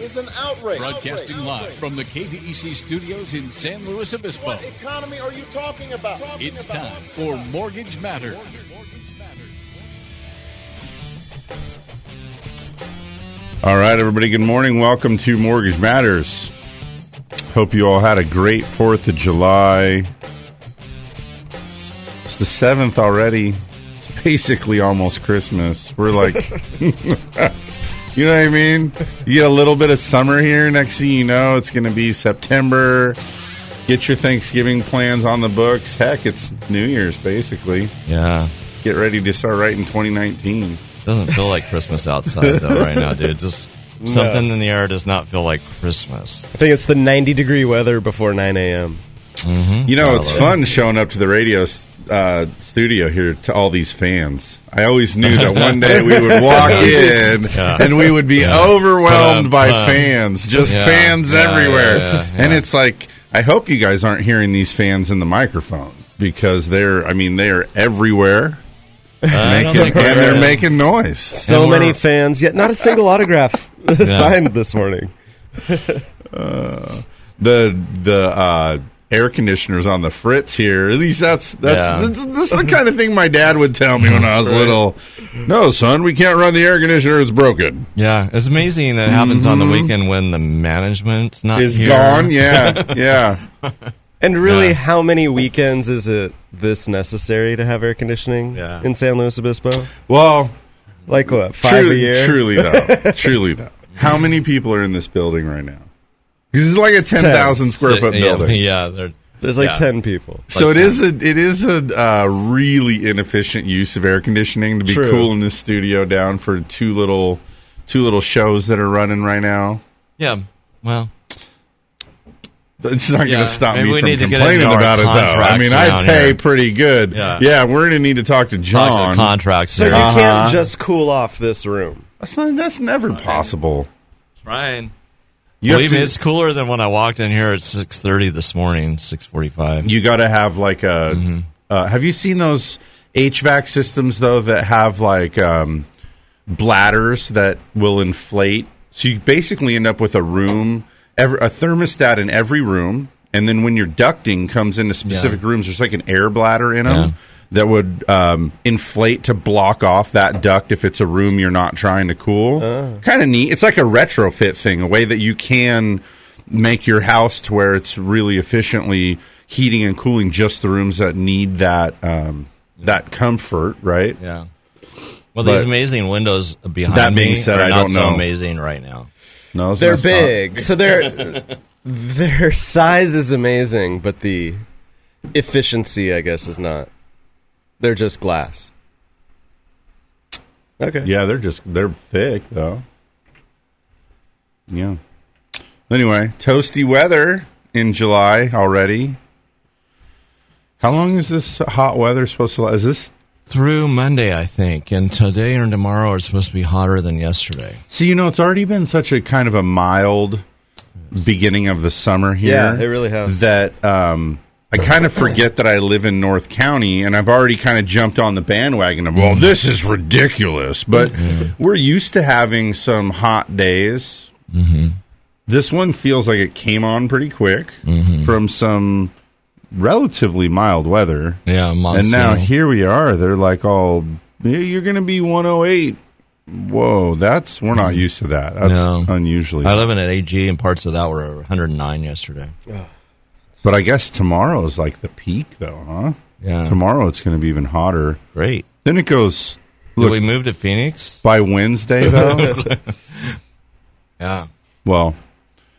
is an outrage. Broadcasting Outrage. live Outrage. from the KVEC studios in San Luis Obispo. What economy are you talking about? Talking It's about. time for Mortgage Matters. All right, everybody, good morning. Welcome to Mortgage Matters. Hope you all had a great 4th of July. It's the 7th already. It's basically almost Christmas. We're like, you know what I mean? You get a little bit of summer here. Next thing you know, it's going to be September. Get your Thanksgiving plans on the books. Heck, it's New Year's, basically. Yeah. Get ready to start writing 2019. Doesn't feel like Christmas outside though right now, dude. Just something in the air does not feel like Christmas. I think it's the 90 degree weather before 9 a.m. Mm-hmm. You know, it's fun showing up to the radio uh, studio here to all these fans. I always knew that one day we would walk in Yeah. and we would be Yeah. overwhelmed Ba-dum, by bum. fans, just Yeah. fans Yeah, everywhere. yeah, yeah, And it's like, I hope you guys aren't hearing these fans in the microphone because they're, I mean, they are everywhere. I Making, think we're and they're gonna- making noise. So many fans, yet not a single autograph signed this morning. the the uh, air conditioners on the fritz here. At least that's that's Yeah. that's, that's the kind of thing my dad would tell me when I was little. No, son, we can't run the air conditioner; it's broken. Yeah, it's amazing that it happens on the mm-hmm. weekend when the management's not Is here. gone. Yeah, yeah. And really, Yeah. how many weekends is it this necessary to have air conditioning Yeah. in San Luis Obispo? Well, Like what, five a truly, year? truly though, truly though. How many people are in this building right now? Because is like a ten thousand square foot yeah, building. Yeah, they're, There's like Yeah. 10 people. So Like it is a it is a uh, really inefficient use of air conditioning to be True. cooling this studio down for two little two little shows that are running right now. yeah. Well, It's not going to stop maybe me from need to get complaining about it, though. I mean, I pay here. pretty good. Yeah. yeah we're going to need to talk to talk John. to contracts So here. you Uh-huh. can't just cool off this room. that's not, that's never possible. Ryan, You believe have me, it's cooler than when I walked in here at six thirty this morning. Six forty-five. you got to have like a. Mm-hmm. Uh, have you seen those HVAC systems though that have like um, bladders that will inflate? So you basically end up with a room, every, a thermostat in every room, and then when your ducting comes into specific Yeah. rooms, there's like an air bladder in them. Yeah. That would um, inflate to block off that duct if it's a room you're not trying to cool. Kind of neat. It's like a retrofit thing, a way that you can make your house to where it's really efficiently heating and cooling just the rooms that need that um, that comfort, right? Yeah. Well, But- these amazing windows behind That being me said, are I not don't so know. amazing right now. No, They're not- big. So their their size is amazing, but the efficiency, I guess, is not. They're just glass. Okay. Yeah, they're just they're thick though. Yeah. Anyway, toasty weather in July already. How long is this hot weather supposed to? last? Is this? Through Monday, I think, and today and tomorrow are supposed to be hotter than yesterday. See, you know, it's already been such a kind of a mild beginning of the summer here. Yeah, it really has. That um, I kind of forget that I live in North County, and I've already kind of jumped on the bandwagon of, well, mm. this is ridiculous. But mm. we're used to having some hot days. Mm-hmm. This one feels like it came on pretty quick mm-hmm. from some relatively mild weather. Yeah, monsoon. And now here we are. They're like all, "Yeah, you're going to be 108. Whoa, that's we're not mm. used to that. That's No. unusually. I live in an AG, and parts of that were 109 yesterday. But I guess tomorrow is like the peak, though, huh? Yeah, Tomorrow it's going to be even hotter. great. Then it goes. Did Look, we move to Phoenix? by Wednesday though. Yeah, well,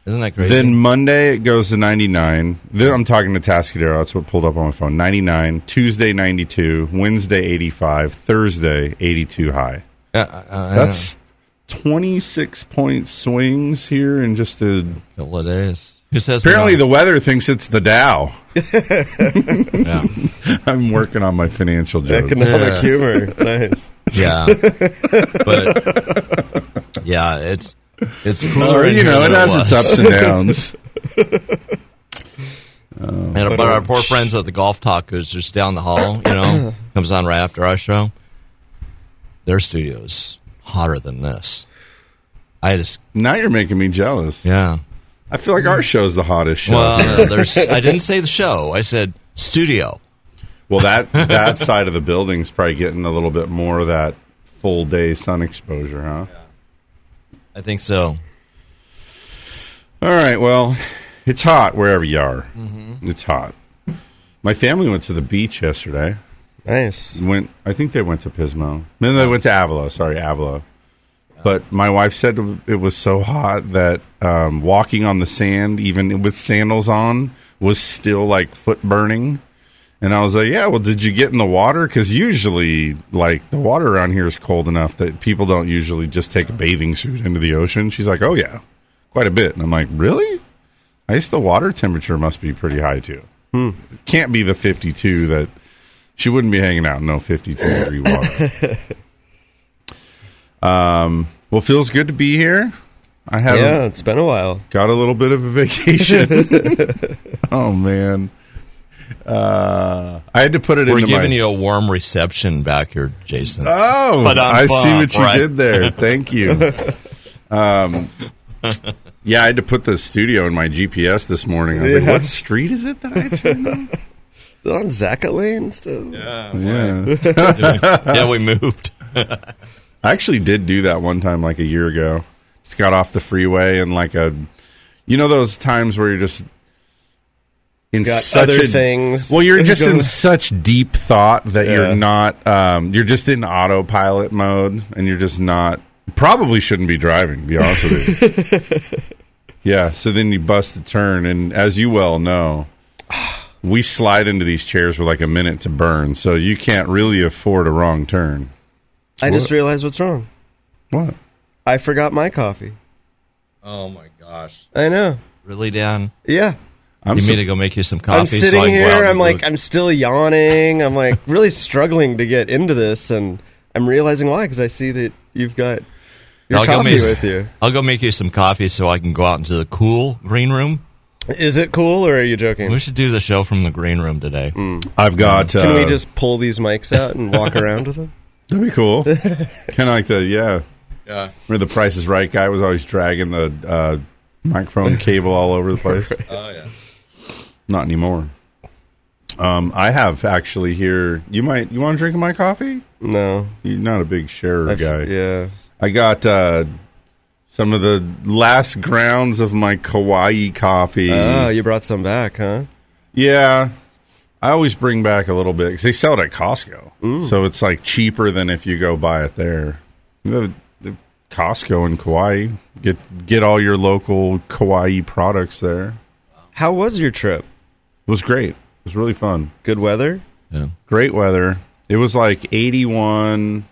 isn't that crazy? then Monday it goes to 99. Then I'm talking to Atascadero. That's what pulled up on my phone. 99. Tuesday 92. Wednesday 85. Thursday 82 high. yeah, I That's 26 point swings here in just a couple of days. Who says Apparently, the weather thinks it's the Dow. not? I'm working on my financial jokes. Economic Yeah. humor. Nice. yeah, yeah, but yeah, it's it's cooler. Or, in you here know, it than has its was. ups and downs. Uh, and but uh, our poor friends at the golf talk who's just down the hall, you know, comes on right after our show. Their studio's hotter than this. I just now you're making me jealous. yeah. I feel like our show's the hottest show. Well, there's. I didn't say the show. I said studio. Well, that that side of the building's probably getting a little bit more of that full day sun exposure, huh? I think so. All right. Well, it's hot wherever you are. Mm-hmm. It's hot. My family went to the beach yesterday. Nice. Went. I think they went to Pismo. No, they went to Avila. Sorry, Avila. But my wife said it was so hot that um, walking on the sand, even with sandals on, was still like foot burning. And I was like, "Yeah, well, did you get in the water? Because usually, like the water around here is cold enough that people don't usually just take a bathing suit into the ocean." She's like, "Oh yeah, quite a bit." And I'm like, "Really? I guess the water temperature must be pretty high too. It can't be the 52 that she wouldn't be hanging out in no 52 degree water." um, well, feels good to be here. I have Yeah, it's been a while. got a little bit of a vacation. oh man. Uh, I had to put it We're into giving my. you a warm reception back here, Jason. oh, But I'm I see what you right? did there. Thank you. um, yeah, I had to put the studio in my GPS this morning. I was like, "What street is it that I turned on?" Is it on Zaca Lane still? yeah, yeah, yeah, we moved. I actually did do that one time, like a year ago. Just got off the freeway and like a, you know, those times where you're just in Got such other a, things. Well, you're just in such deep thought that Yeah. you're not. Um, you're just in autopilot mode, and you're just not. Probably shouldn't be driving. To be honest with you. yeah. So then you bust the turn, and as you well know, we slide into these chairs with like a minute to burn, so you can't really afford a wrong turn. I just realized what's wrong. What? I forgot my coffee. Oh my gosh! I know. Really, Dan? Yeah. I'm you so- mean to go make you some coffee? I'm sitting I can go here. I'm like. I'm still yawning. I'm like really struggling to get into this, and I'm realizing why because I see that you've got your I'll go coffee make- with you. I'll go make you some coffee so I can go out into the cool green room. Is it cool or are you joking? We should do the show from the green room today. I've got. Uh, Can we just pull these mics out and walk around with them? That'd be cool. kind of like the yeah. Yeah. Remember the Price is Right guy was always dragging the uh, microphone cable all over the place. Oh yeah. Not anymore. Um, I have actually here. You might. You want to drink my coffee? No. You're not a big sharer I've- guy. Yeah. I got uh, some of the last grounds of my Kauai coffee. Oh, you brought some back, huh? Yeah, I always bring back a little bit because they sell it at Costco, so it's like cheaper than if you go buy it there. The, the Costco in Kauai get get all your local Kauai products there. How was your trip? It was great. It was really fun. Good weather? Yeah. Great weather. It was like eighty one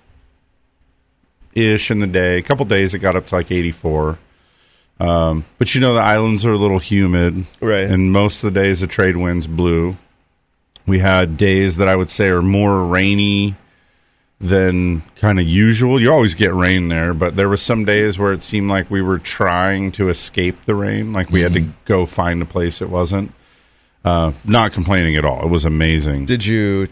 ish in the day. A couple days it got up to like eighty four. Um, but you know the islands are a little humid, Right. And most of the days the trade winds blew. We had days that I would say are more rainy than kind of usual. You always get rain there, but there was some days where it seemed like we were trying to escape the rain, like we had to go find a place it wasn't. Uh, not complaining at all. It was amazing. Did you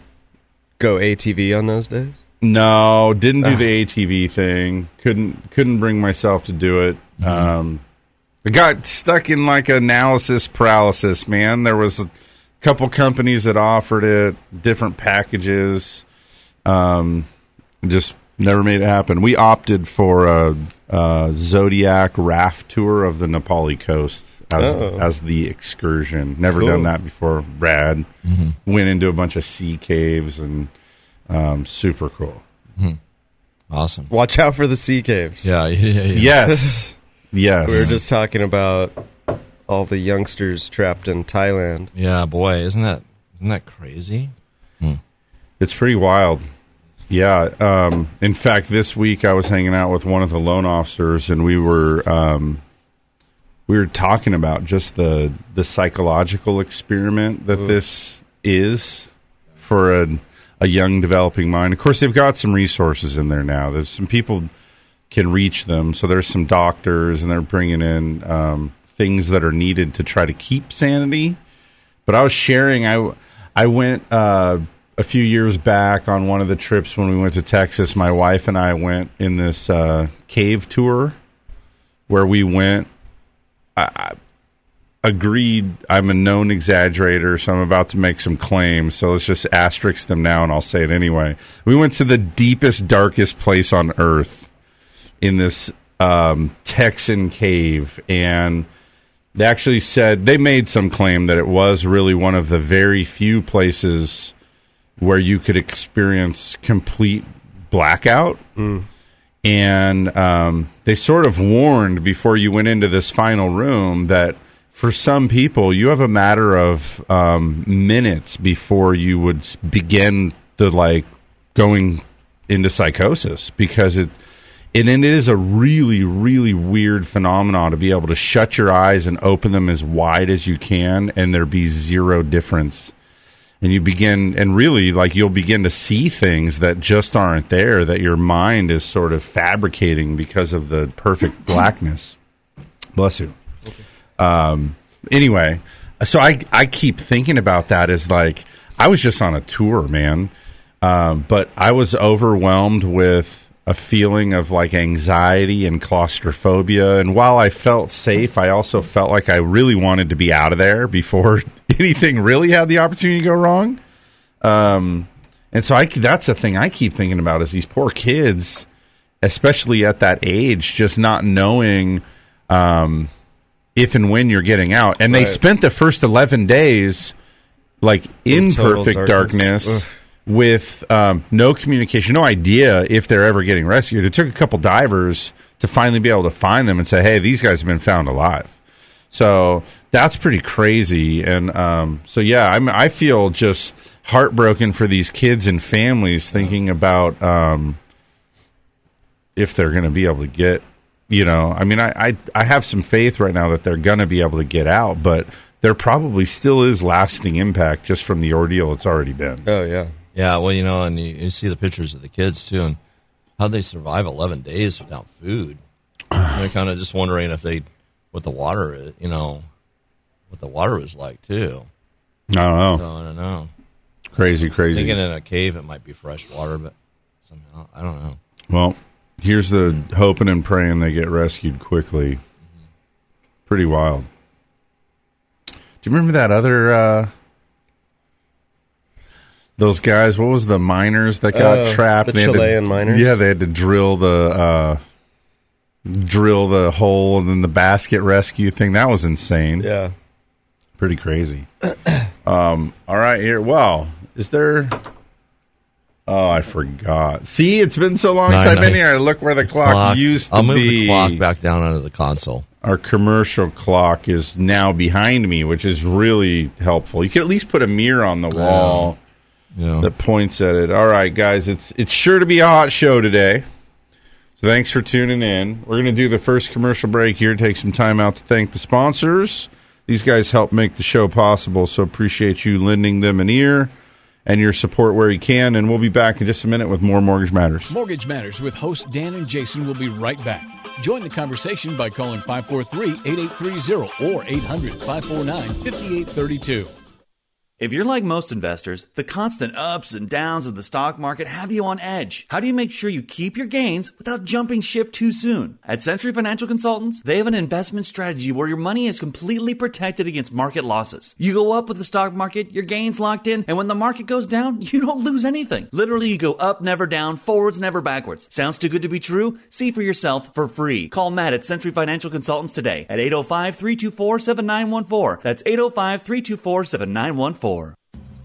go ATV on those days? No, didn't do the ATV thing. Couldn't couldn't bring myself to do it. Um, I got stuck in like analysis paralysis. Man, there was a couple companies that offered it, different packages. Um, just never made it happen. We opted for a, a Zodiac raft tour of the Na Pali coast as Oh. as the excursion. Never Cool. done that before. Rad. Went into a bunch of sea caves and um, super cool. Awesome. Watch out for the sea caves. Yeah. Yeah. yeah, yeah. Yes. yes. We were just talking about all the youngsters trapped in Thailand. Yeah, boy, isn't that isn't that crazy? It's pretty wild. Yeah. Um, in fact, this week I was hanging out with one of the loan officers, and we were um, we were talking about just the the psychological experiment that this is for a a young developing mind. Of course, they've got some resources in there now. There's some people can reach them, so there's some doctors, and they're bringing in um, things that are needed to try to keep sanity. But I was sharing, I I went uh, a few years back on one of the trips when we went to Texas. My wife and I went in this uh, cave tour where we went. I, I agreed. I'm a known exaggerator, so I'm about to make some claims. So let's just asterisk them now, and I'll say it anyway. We went to the deepest, darkest place on earth in this um, Texan cave, and they actually said they made some claim that it was really one of the very few places where you could experience complete blackout. And um, they sort of warned before you went into this final room that for some people, you have a matter of um, minutes before you would begin the like going into psychosis because it and it is a really really weird phenomenon to be able to shut your eyes and open them as wide as you can and there be zero difference. And you begin and really like you'll begin to see things that just aren't there that your mind is sort of fabricating because of the perfect blackness. Bless you. Um anyway so i i keep thinking about that as like i was just on a tour man. Um but i was overwhelmed with a feeling of like anxiety and claustrophobia. And while i felt safe i also felt like i really wanted to be out of there before anything really had the opportunity to go wrong. Um and so i that's the thing i keep thinking about is these poor kids especially at that age just not knowing um if and when you're getting out. And they spent the first 11 days like in, In perfect darkness, darkness. With um, no communication, no idea if they're ever getting rescued. It took a couple divers to finally be able to find them and say, hey, these guys have been found alive. So that's pretty crazy. And um, so, yeah, I'm, I feel just heartbroken for these kids and families thinking about um, if they're going to be able to get, you know, I mean, I, I, I have some faith right now that they're going to be able to get out, but there probably still is lasting impact just from the ordeal it's already been. Oh yeah. Yeah, well, you know, and you, you see the pictures of the kids too, and how they survive 11 days without food. And they're kind of just wondering if they, what the water is, you know, what the water is like too. I don't know. So I don't know. Crazy, crazy. Thinking in a cave, it might be fresh water, but somehow I don't know. Well, here's the hoping and praying they get rescued quickly. Pretty wild. Do you remember that other uh those guys, what was the miners that got Oh, trapped? the They had to- Chilean miners? Yeah, they had to drill the uh drill the hole and then the basket rescue thing. That was insane. Yeah. Pretty crazy. um, all right, here. Well, is there? Oh, I forgot. See, it's been so long since I've been nine. here. Look where the clock, used to I'll move be. the clock back down under the console. Our commercial clock is now behind me, which is really helpful. You can at least put a mirror on the wall Yeah. that points at it. All right, guys, it's it's sure to be a hot show today. So thanks for tuning in. We're going to do the first commercial break here. Take some time out to thank the sponsors. These guys help make the show possible, so appreciate you lending them an ear and your support where you can. And we'll be back in just a minute with more Mortgage Matters. Mortgage Matters with host Dan and Jason will be right back. Join the conversation by calling 543-8830 or 800-549-5832. If you're like most investors, the constant ups and downs of the stock market have you on edge. How do you make sure you keep your gains without jumping ship too soon? At Century Financial Consultants, they have an investment strategy where your money is completely protected against market losses. You go up with the stock market, your gains locked in, and when the market goes down, you don't lose anything. Literally, you go up, never down, forwards, never backwards. Sounds too good to be true? See for yourself for free. Call Matt at Century Financial Consultants today at 805 324 7914. That's 805 324 7914 for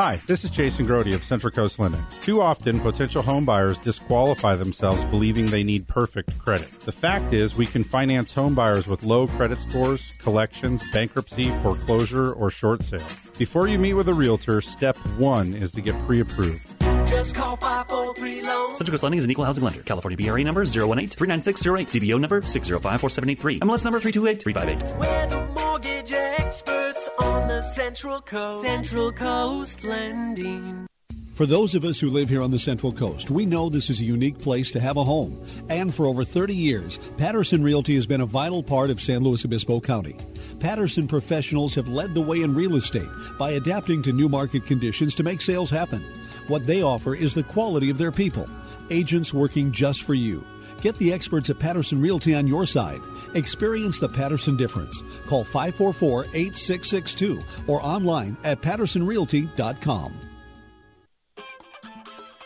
Hi, this is Jason Grody of Central Coast Lending. Too often, potential home buyers disqualify themselves believing they need perfect credit. The fact is, we can finance home buyers with low credit scores, collections, bankruptcy, foreclosure, or short sale. Before you meet with a realtor, step one is to get pre approved. Just call 543 Loan. Central Coast Lending is an equal housing lender. California BRA number 018-39608. DBO number 6054783. MLS number 328-358. We're the mortgage experts on the Central Coast. Central Coast Lending. For those of us who live here on the Central Coast, we know this is a unique place to have a home. And for over 30 years, Patterson Realty has been a vital part of San Luis Obispo County. Patterson professionals have led the way in real estate by adapting to new market conditions to make sales happen. What they offer is the quality of their people, agents working just for you. Get the experts at Patterson Realty on your side. Experience the Patterson difference. Call 544 8662 or online at pattersonrealty.com.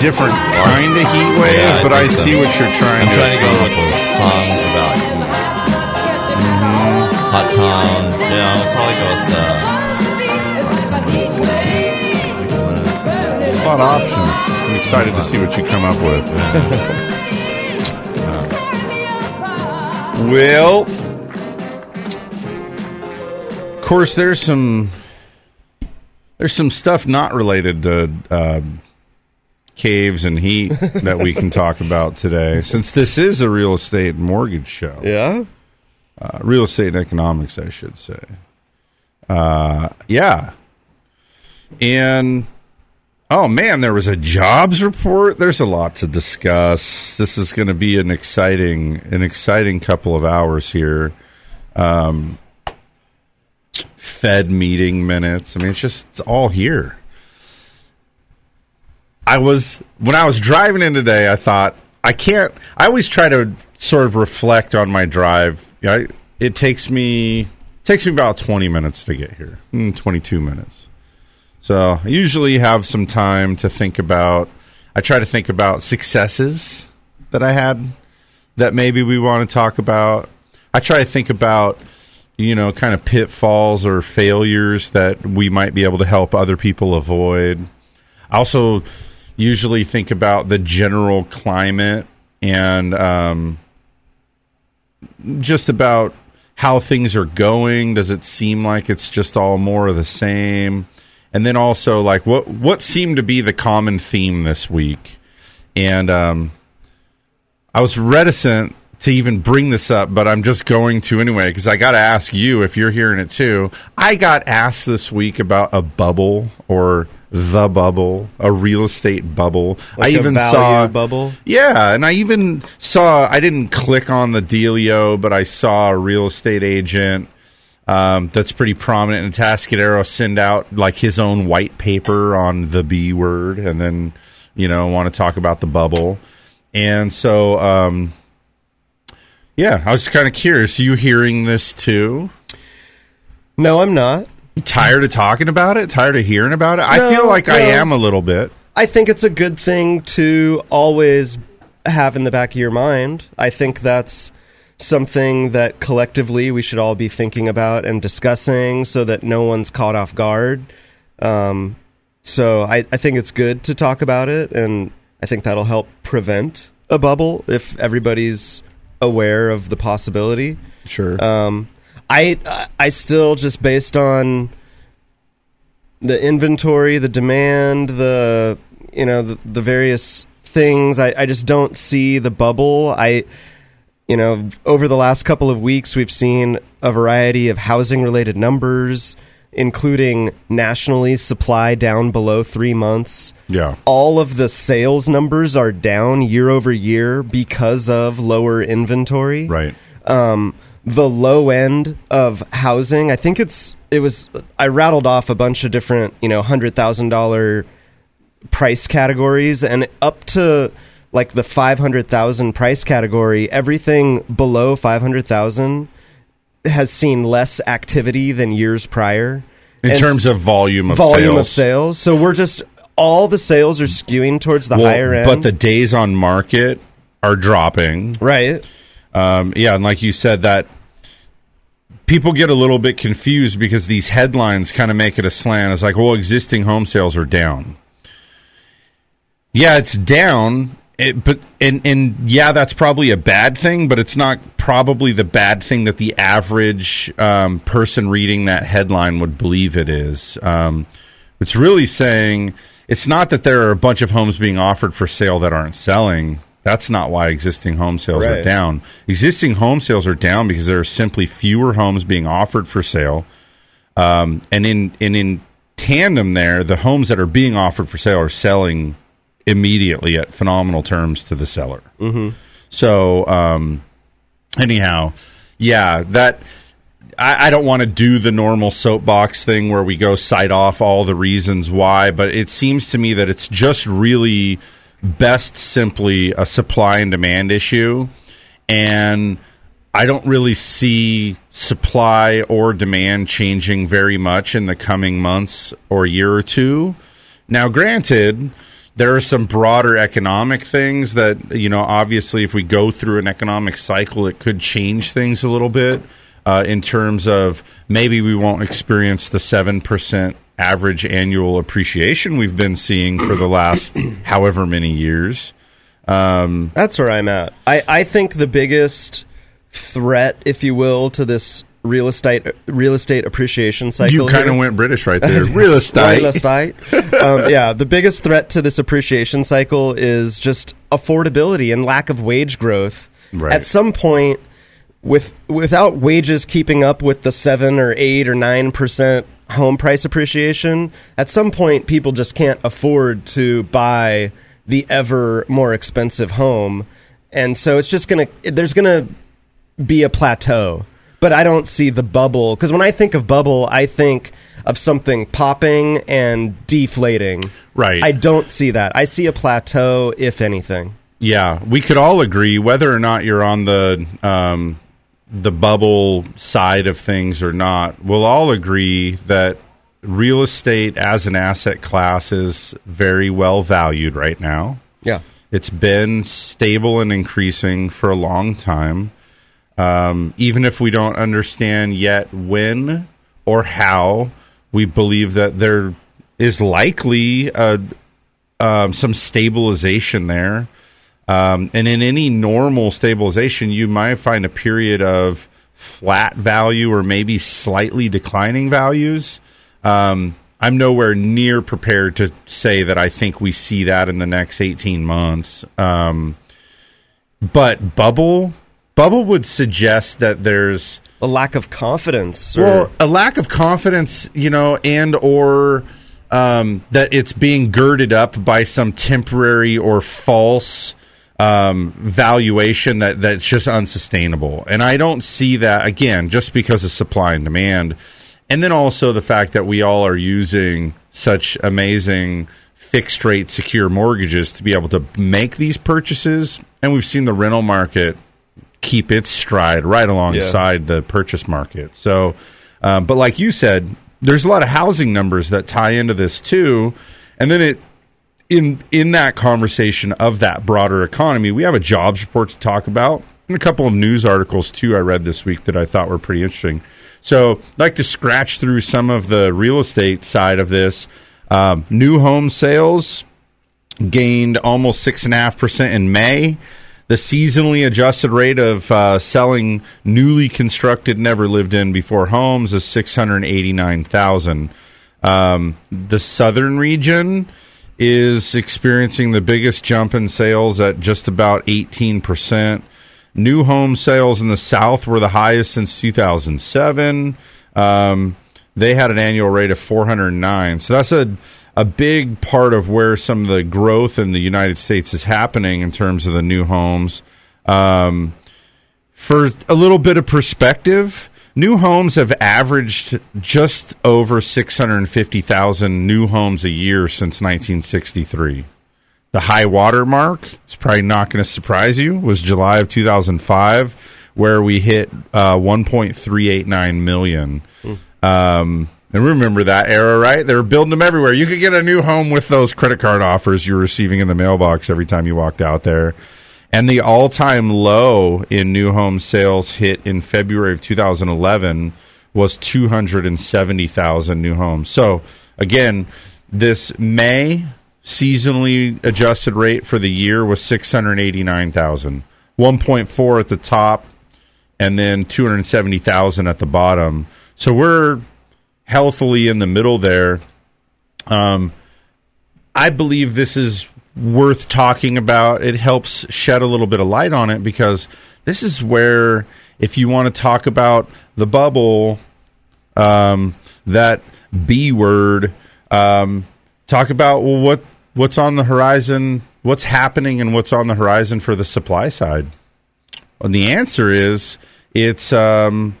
Different kind of heat wave, Yeah, but I so. see what you're trying I'm to trying to go with songs about Mm-hmm. Hot Town. Yeah, I'll probably go with uh, It's a lot of options. I'm excited to see what you come up with. well, of course, there's some there's some stuff not related to uh, caves and heat that we can talk about today, since this is a real estate and mortgage show. Yeah, uh, real estate and economics, I should say. Uh, yeah, and oh man, there was a jobs report. There's a lot to discuss. This is going to be an exciting, an exciting couple of hours here. Um, Fed meeting minutes. I mean, it's just it's all here. I was when I was driving in today. I thought I can't. I always try to sort of reflect on my drive. Yeah, I, it takes me takes me about twenty minutes to get here. Mm, Twenty two minutes. So I usually have some time to think about. I try to think about successes that I had that maybe we want to talk about. I try to think about you know kind of pitfalls or failures that we might be able to help other people avoid. I also usually think about the general climate and um, just about how things are going. Does it seem like it's just all more of the same? And then also like what what seemed to be the common theme this week. And um, I was reticent to even bring this up, but I'm just going to anyway because I got to ask you if you're hearing it too. I got asked this week about a bubble or the bubble, a real estate bubble. Like I even saw bubble? Yeah, and I even saw. I didn't click on the dealio, but I saw a real estate agent um, that's pretty prominent in Atascadero send out like his own white paper on the B word, and then you know want to talk about the bubble, and so um, yeah, I was kind of curious. Are you hearing this too? No, I'm not. Tired of talking about it? Tired of hearing about it? I feel like I am a little bit. I think it's a good thing to always have in the back of your mind. I think that's something that collectively we should all be thinking about and discussing so that no one's caught off guard. Um, so I, I think it's good to talk about it, and I think that'll help prevent a bubble if everybody's aware of the possibility. Sure. Um, I I still just based on the inventory, the demand, the you know the, the various things. I, I just don't see the bubble. I you know over the last couple of weeks we've seen a variety of housing related numbers, including nationally supply down below three months. Yeah. All of the sales numbers are down year over year because of lower inventory Right. um, the low end of housing. I think it's it was I rattled off a bunch of different you know hundred thousand dollar price categories and up to like the five hundred thousand price category. Everything below five hundred thousand has seen less activity than years prior In And terms of volume of volume sales. of sales. So we're just all the sales are skewing towards the Well, higher end. But the days on market are dropping. Right. Um, yeah, and like you said, that people get a little bit confused because these headlines kind of make it a slant. It's like, well, existing home sales are down. Yeah, it's down. It, but and and yeah, that's probably a bad thing, but it's not probably the bad thing that the average um, person reading that headline would believe it is. Um, it's really saying it's not that there are a bunch of homes being offered for sale that aren't selling. That's not why existing home sales are down. Existing home sales are down because there are simply fewer homes being offered for sale. Um, and in and in tandem, there the homes that are being offered for sale are selling immediately at phenomenal terms to the seller. Mhm. So, um, anyhow, yeah, that I, I don't want to do the normal soapbox thing where we go cite off all the reasons why, but it seems to me that it's just really best simply a supply and demand issue. And I don't really see supply or demand changing very much in the coming months or year or two. Now, granted, there are some broader economic things that, you know, obviously, if we go through an economic cycle, it could change things a little bit uh, in terms of maybe we won't experience the 7% average annual appreciation we've been seeing for the last however many years. Um, That's where I'm at. I, I think the biggest threat, if you will, to this real estate real estate appreciation cycle. you kind of went British right there. Real estate. Real estate. um, yeah, the biggest threat to this appreciation cycle is just affordability and lack of wage growth. Right. At some point, with without wages keeping up with the seven or eight or nine percent home price appreciation, at some point people just can't afford to buy the ever more expensive home, and so it's just gonna there's gonna be a plateau. But I don't see the bubble because when I think of bubble, I think of something popping and deflating. Right. I don't see that. I see a plateau, if anything. Yeah, we could all agree whether or not you're on the um, the bubble side of things or not. We'll all agree that real estate as an asset class is very well valued right now. Yeah. It's been stable and increasing for a long time. Um, even if we don't understand yet when or how, we believe that there is likely a, um, some stabilization there. Um, and in any normal stabilization, you might find a period of flat value or maybe slightly declining values. Um, I'm nowhere near prepared to say that I think we see that in the next 18 months. Um, but bubble, bubble would suggest that there's a lack of confidence. Or, well, a lack of confidence, you know, and or um, that it's being girded up by some temporary or false um, valuation that that's just unsustainable. And I don't see that again just because of supply and demand, and then also the fact that we all are using such amazing fixed rate secure mortgages to be able to make these purchases, and we've seen the rental market keep its stride right alongside the purchase market. So, um, but like you said, there's a lot of housing numbers that tie into this too, and then it in in that conversation of that broader economy, we have a jobs report to talk about and a couple of news articles too. I read this week that I thought were pretty interesting. So, I'd like to scratch through some of the real estate side of this. Um, new home sales gained almost six and a half percent in May. The seasonally adjusted rate of uh, selling newly constructed, never lived in before homes is six hundred eighty nine thousand. Um, the southern region is experiencing the biggest jump in sales at just about 18%. New home sales in the South were the highest since 2007. Um, they had an annual rate of 409. So that's a a big part of where some of the growth in the United States is happening in terms of the new homes. Um, for a little bit of perspective, new homes have averaged just over 650,000 new homes a year since 1963. The high water mark, it's probably not going to surprise you, was July of 2005, where we hit uh, 1.389 million. Um, and remember that era, right? They were building them everywhere. You could get a new home with those credit card offers you were receiving in the mailbox every time you walked out there. And the all time low in new home sales hit in February of 2011 was 270,000 new homes. So, again, this May seasonally adjusted rate for the year was 689,000. 1.4 at the top and then 270,000 at the bottom. So we're healthily in the middle there. Um, I believe this is worth talking about. It helps shed a little bit of light on it because this is where, if you want to talk about the bubble, um, that B word, um, talk about well, what what's on the horizon, what's happening, and what's on the horizon for the supply side. And the answer is it's um,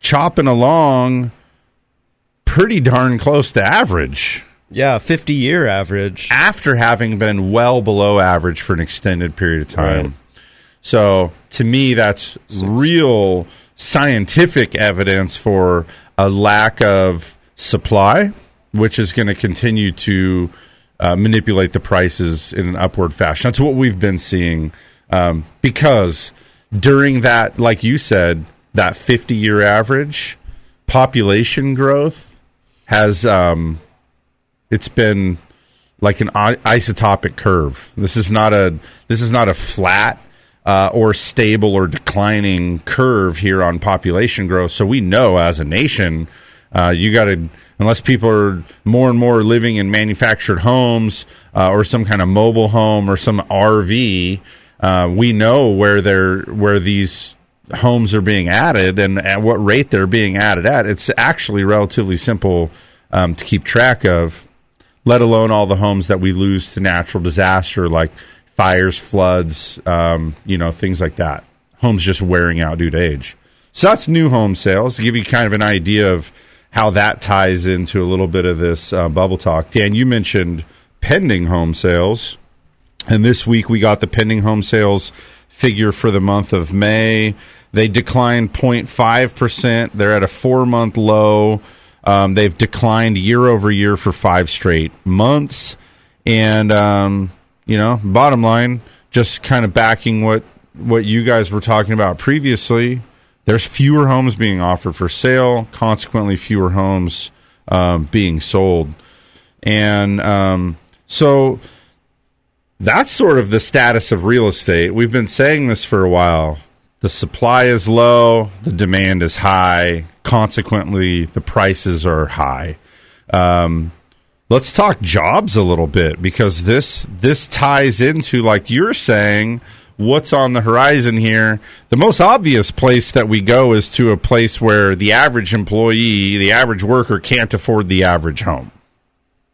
chopping along pretty darn close to average. Yeah, 50 year average. After having been well below average for an extended period of time. Right. So to me, that's real scientific evidence for a lack of supply, which is going to continue to uh, manipulate the prices in an upward fashion. That's what we've been seeing um, because during that, like you said, that 50 year average, population growth has um, it's been like an isotopic curve. This is not a this is not a flat uh, or stable or declining curve here on population growth. So we know as a nation, uh, you got to unless people are more and more living in manufactured homes uh, or some kind of mobile home or some RV. Uh, we know where they're where these homes are being added and at what rate they're being added at. It's actually relatively simple um, to keep track of, let alone all the homes that we lose to natural disaster like fires, floods, um, you know, things like that. Homes just wearing out due to age. So that's new home sales to give you kind of an idea of how that ties into a little bit of this uh, bubble talk. Dan, you mentioned pending home sales. And this week we got the pending home sales figure for the month of May. They declined 0.5%. They're at a four month low. Um, they've declined year over year for five straight months. And, um, you know, bottom line, just kind of backing what, what you guys were talking about previously. There's fewer homes being offered for sale, consequently, fewer homes um, being sold. And um, so that's sort of the status of real estate. We've been saying this for a while. The supply is low, the demand is high. Consequently, the prices are high. Um, let's talk jobs a little bit because this this ties into like you're saying what's on the horizon here. The most obvious place that we go is to a place where the average employee, the average worker, can't afford the average home.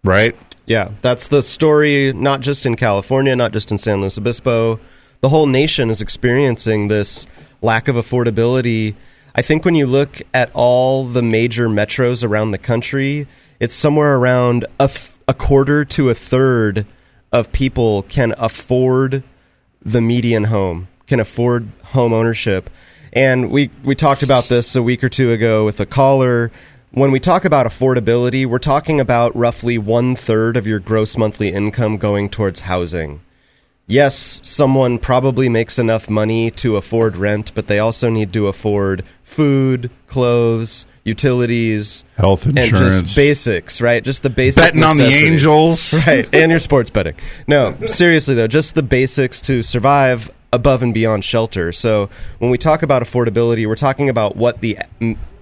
right? Yeah, that's the story, not just in California, not just in San Luis Obispo. The whole nation is experiencing this lack of affordability. I think when you look at all the major metros around the country, it's somewhere around a, th- a quarter to a third of people can afford the median home, can afford home ownership. And we, we talked about this a week or two ago with a caller. When we talk about affordability, we're talking about roughly one third of your gross monthly income going towards housing. Yes, someone probably makes enough money to afford rent, but they also need to afford food, clothes, utilities, Health and insurance. just basics, right? Just the basic Betting on the. Angels. right? And your sports betting. No, seriously though, just the basics to survive above and beyond shelter. So when we talk about affordability, we're talking about what the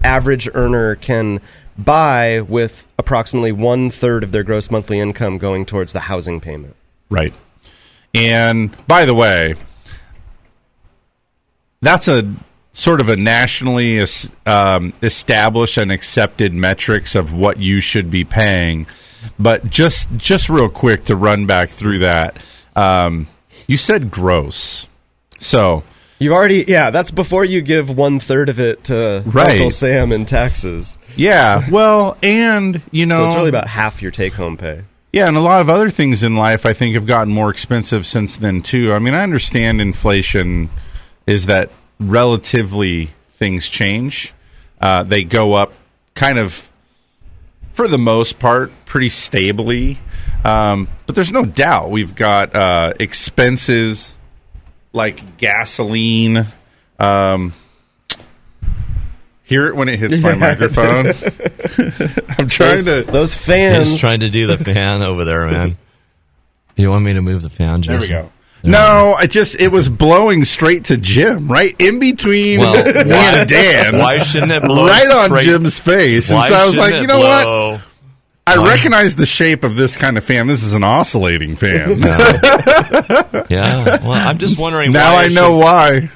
average earner can buy with approximately one third of their gross monthly income going towards the housing payment. Right. And by the way, that's a sort of a nationally um, established and accepted metrics of what you should be paying. But just just real quick to run back through that, um, you said gross, so You've already, yeah, that's before you give one third of it to Right. Uncle Sam in taxes. yeah. Well, and you know, so it's really about half your take home pay. Yeah, and a lot of other things in life I think have gotten more expensive since then too. I mean, I understand inflation is that relatively things change. Uh, they go up kind of for the most part pretty stably. Um, but there's no doubt we've got uh, expenses like gasoline. Um, hear it when it hits my microphone. I'm trying Those- to. Those fans. He's trying to do the fan over there, man. You want me to move the fan, Jason? There we go. No, I just it was blowing straight to Jim, right in between Well, me why- and Dan. why shouldn't it blow right on straight- Jim's face? And so I was like, you it know what? I Why? recognize the shape of this kind of fan. This is an oscillating fan. Yeah. Well, I'm just wondering. now why I it know should- why.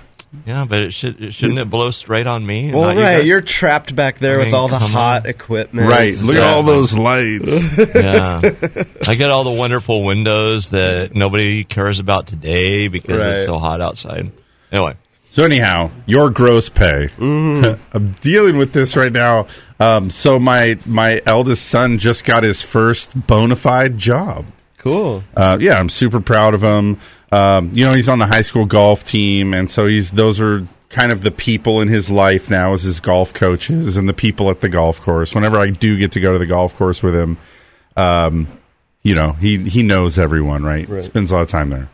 Yeah, but it should it shouldn't it blow straight on me? Well, not you right, guys? you're trapped back there I with mean, all the hot on. equipment. Right. Look at all those lights. yeah. I get all the wonderful windows that nobody cares about today because Right. it's so hot outside. Anyway, So anyhow, your gross pay. I'm dealing with this right now. Um, so my my eldest son just got his first bona fide job. Cool. Uh, yeah, I'm super proud of him. Um, you know, he's on the high school golf team, and so he's those are kind of the people in his life now as his golf coaches and the people at the golf course. Whenever I do get to go to the golf course with him, um, you know, he he knows everyone, right? Spends a lot of time there.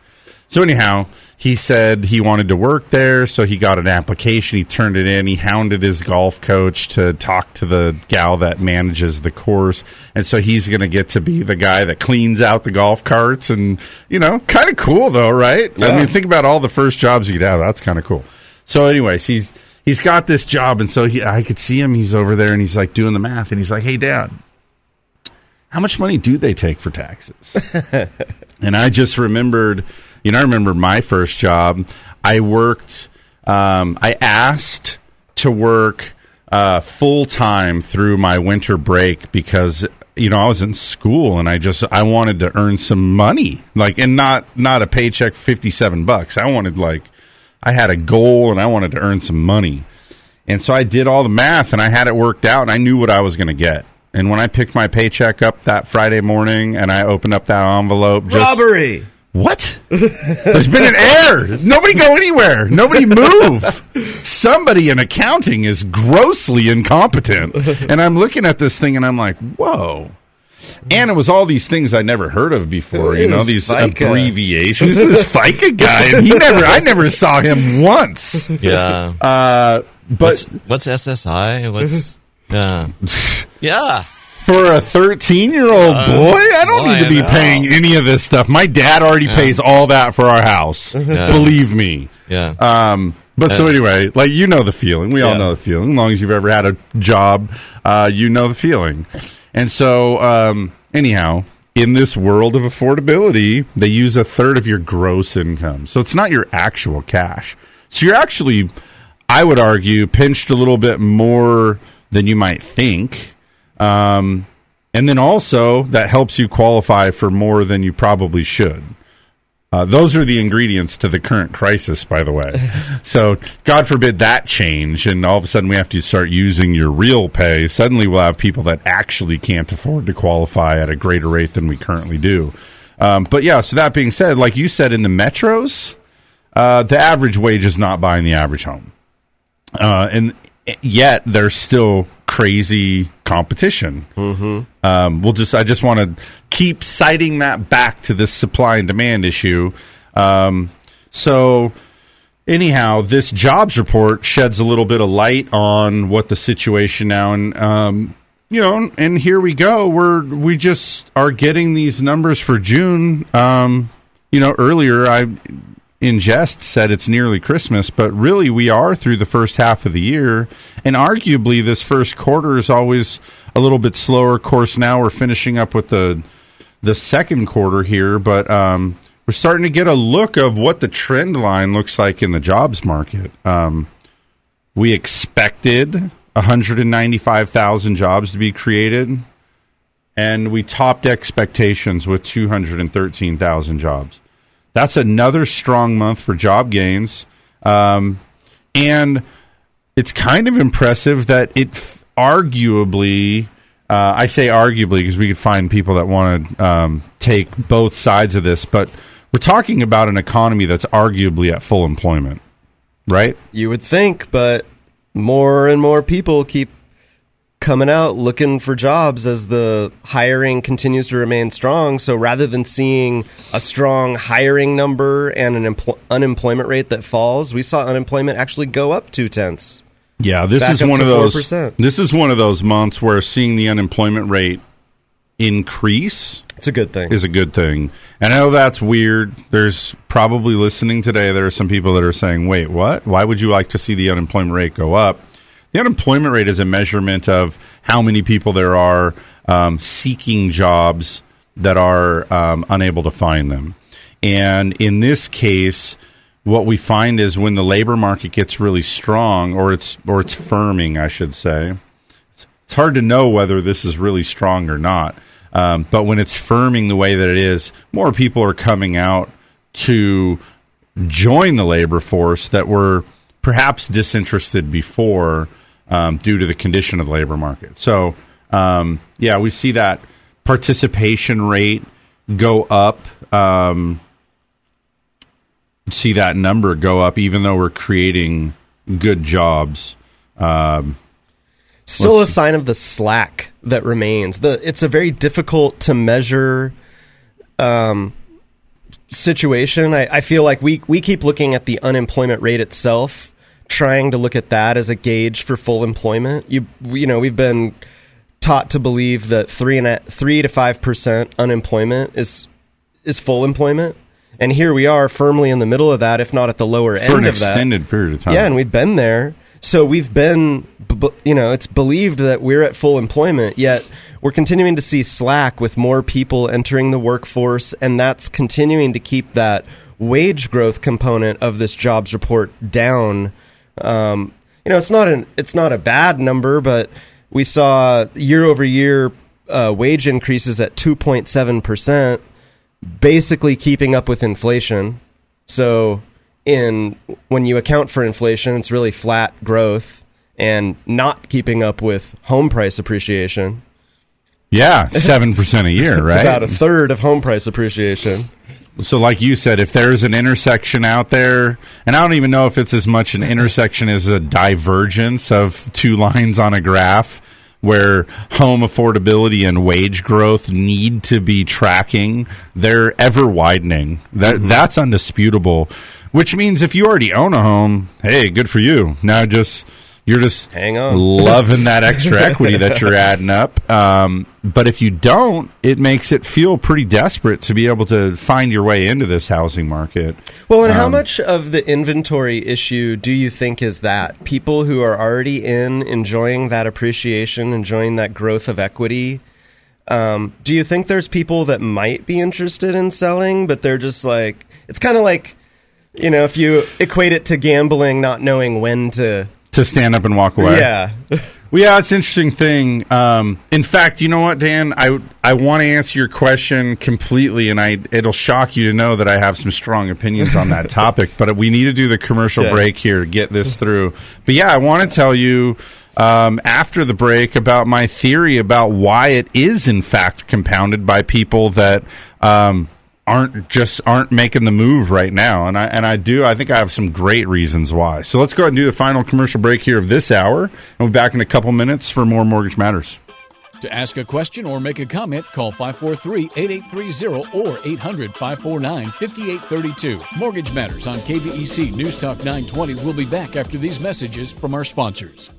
So anyhow, he said he wanted to work there, so he got an application. He turned it in. He hounded his golf coach to talk to the gal that manages the course, and so he's going to get to be the guy that cleans out the golf carts. And you know, kind of cool though, right? I mean, think about all the first jobs you could have. That's kind of cool. So, anyways, he's he's got this job, and so he I could see him. He's over there, and he's like doing the math, and he's like, "Hey, Dad." How much money do they take for taxes? and I just remembered, you know, I remember my first job. I worked, um, I asked to work uh, full time through my winter break because you know I was in school and I just I wanted to earn some money, like and not not a paycheck fifty seven bucks. I wanted like I had a goal and I wanted to earn some money. And so I did all the math and I had it worked out and I knew what I was going to get. And when I picked my paycheck up that Friday morning and I opened up that envelope, just, Robbery. What? There's been an error. Nobody go anywhere. Nobody move. Somebody in accounting is grossly incompetent. And I'm looking at this thing and I'm like, whoa. And it was all these things I never heard of before, Who you know, these FICA? abbreviations. Who's this FICA guy? And he never, I never saw him once. yeah. Uh, but what's, what's SSI? What's yeah, yeah. For a 13 year old Uh, boy, I don't need to be paying any of this stuff. My dad already Yeah. pays all that for our house. Yeah. Believe me. Yeah. Um, but so anyway, like you know the feeling. We all know the feeling. As long as you've ever had a job, uh, you know the feeling. And so, um, anyhow, in this world of affordability, they use a third of your gross income. So it's not your actual cash. So you're actually, I would argue, pinched a little bit more than you might think. Um, and then also that helps you qualify for more than you probably should. Uh, those are the ingredients to the current crisis, by the way. so, God forbid that change, and all of a sudden we have to start using your real pay. Suddenly, we'll have people that actually can't afford to qualify at a greater rate than we currently do. Um, but yeah, so that being said, like you said, in the metros, uh, the average wage is not buying the average home, uh, and yet there's still crazy competition. Mm-hmm. Um, we'll just I just want to keep citing that back to this supply and demand issue. Um, so anyhow, this jobs report sheds a little bit of light on what the situation now and um, you know, and here we go. We're we just are getting these numbers for June. Um, you know, earlier I in jest said it's nearly Christmas, but really we are through the first half of the year, and arguably this first quarter is always a little bit slower. Of course, now we're finishing up with the the second quarter here, but um, we're starting to get a look of what the trend line looks like in the jobs market. Um, we expected 195,000 jobs to be created, and we topped expectations with 213,000 jobs. That's another strong month for job gains. Um, and it's kind of impressive that it arguably, uh, I say arguably because we could find people that want to um, take both sides of this, but we're talking about an economy that's arguably at full employment, right? You would think, but more and more people keep coming out looking for jobs as the hiring continues to remain strong. So rather than seeing a strong hiring number and an empl- unemployment rate that falls, we saw unemployment actually go up two tenths. Yeah, this is one of those. 4%. This is one of those months where seeing the unemployment rate increase. It's a good thing. Is a good thing. And I know that's weird. There's probably listening today. There are some people that are saying, "Wait, what? Why would you like to see the unemployment rate go up?" The unemployment rate is a measurement of how many people there are um, seeking jobs that are um, unable to find them. And in this case, what we find is when the labor market gets really strong, or it's or it's firming, I should say. It's, it's hard to know whether this is really strong or not. Um, but when it's firming the way that it is, more people are coming out to join the labor force that were perhaps disinterested before um, due to the condition of the labor market. So, um, yeah, we see that participation rate go up. Um, see that number go up, even though we're creating good jobs. Um, Still a sign of the slack that remains. The it's a very difficult to measure um, situation. I, I feel like we we keep looking at the unemployment rate itself, trying to look at that as a gauge for full employment. You you know we've been taught to believe that three and a, three to five percent unemployment is is full employment, and here we are firmly in the middle of that, if not at the lower for end of that. extended period of time. Yeah, and we've been there. So we've been, you know, it's believed that we're at full employment, yet we're continuing to see slack with more people entering the workforce, and that's continuing to keep that wage growth component of this jobs report down. Um, you know, it's not an it's not a bad number, but we saw year over year uh, wage increases at two point seven percent, basically keeping up with inflation. So in when you account for inflation, it's really flat growth and not keeping up with home price appreciation. Yeah, seven percent a year, It's right? about a third of home price appreciation. So, like you said, if there's an intersection out there, and I don't even know if it's as much an intersection as a divergence of two lines on a graph where home affordability and wage growth need to be tracking, they're ever widening. That mm-hmm. that's undisputable. Which means if you already own a home, hey, good for you. Now just you're just hang on, loving that extra equity that you're adding up. Um, but if you don't, it makes it feel pretty desperate to be able to find your way into this housing market. Well, and how Um, much of the inventory issue do you think is that people who are already in enjoying that appreciation, enjoying that growth of equity? Um, do you think there's people that might be interested in selling, but they're just like it's kind of like you know if you equate it to gambling, not knowing when to to stand up and walk away? Yeah. Well, yeah, it's an interesting thing. Um, in fact, you know what, Dan? I I want to answer your question completely, and I it'll shock you to know that I have some strong opinions on that topic. But we need to do the commercial Yeah. break here to get this through. But yeah, I want to tell you um, after the break about my theory about why it is in fact compounded by people that. Um, aren't just aren't making the move right now and I and I do I think I have some great reasons why. So let's go ahead and do the final commercial break here of this hour. And we'll be back in a couple minutes for more mortgage matters. To ask a question or make a comment, call 543 8830 or 800 549 5832. Mortgage Matters on KVEC News Talk 920 will be back after these messages from our sponsors.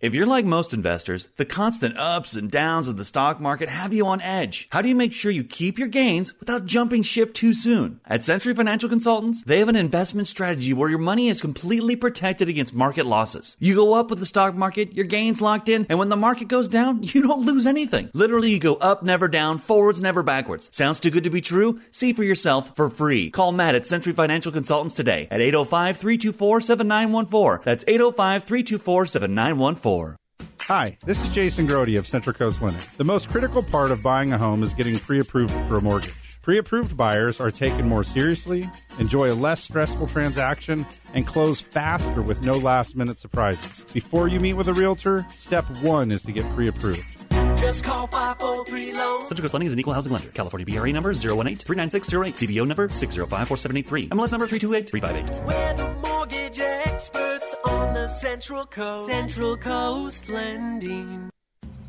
If you're like most investors, the constant ups and downs of the stock market have you on edge. How do you make sure you keep your gains without jumping ship too soon? At Century Financial Consultants, they have an investment strategy where your money is completely protected against market losses. You go up with the stock market, your gains locked in, and when the market goes down, you don't lose anything. Literally, you go up, never down, forwards, never backwards. Sounds too good to be true? See for yourself for free. Call Matt at Century Financial Consultants today at 805 324 7914. That's 805 324 7914. Hi, this is Jason Grody of Central Coast Lending. The most critical part of buying a home is getting pre approved for a mortgage. Pre approved buyers are taken more seriously, enjoy a less stressful transaction, and close faster with no last minute surprises. Before you meet with a realtor, step one is to get pre approved. Just call 543 Loans. Central Coast Lending is an equal housing lender. California BRA number 018-39608. DBO number 6054783. MLS number 328-358. We're the mortgage experts on the Central Coast. Central Coast Lending.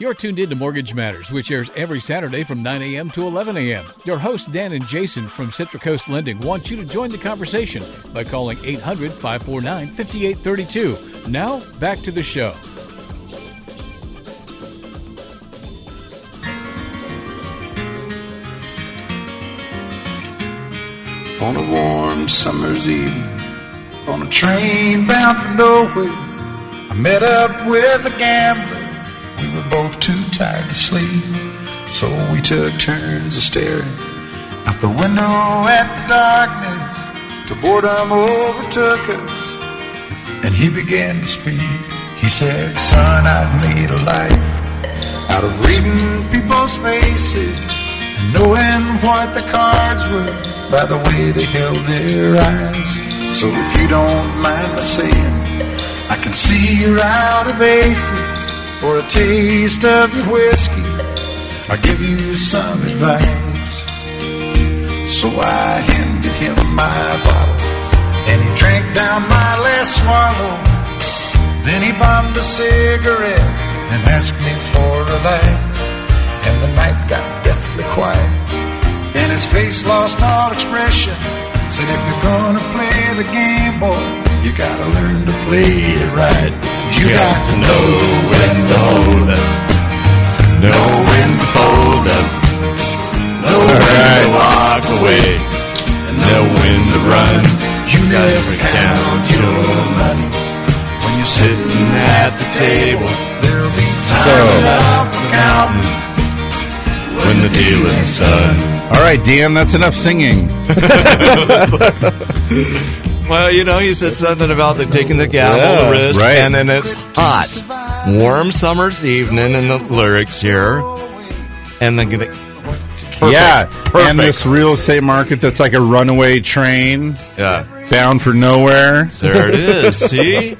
You're tuned in to Mortgage Matters, which airs every Saturday from 9 a.m. to 11 a.m. Your hosts, Dan and Jason from Central Coast Lending, want you to join the conversation by calling 800 549 5832. Now, back to the show. On a warm summer's evening, on a train bound for nowhere, I met up with a gambler. We were both too tired to sleep, so we took turns of staring out the window at the darkness till boredom overtook us, and he began to speak. He said, "Son, I've made a life out of reading people's faces and knowing what the cards were by the way they held their eyes. So if you don't mind my saying, I can see you're out of aces. For a taste of your whiskey, I'll give you some advice. So I handed him my bottle, and he drank down my last swallow. Then he bombed a cigarette and asked me for a light. And the night got deathly quiet, and his face lost all expression. Said, if you're gonna play the game, boy, you gotta learn to play it right. You got to know when to hold up, know when to fold up, know when to walk away, and know when to run. You never count your money when you're sitting at the table. There'll be time enough for counting when the dealing's done. All right, Dan, that's enough singing. Well, you know, you said something about the taking the gamble, Yeah, the risk, right. and then it's hot, warm summer's evening, and the lyrics here, and then the perfect, yeah, perfect. and this real estate market that's like a runaway train. Yeah. bound for nowhere. There it is. See?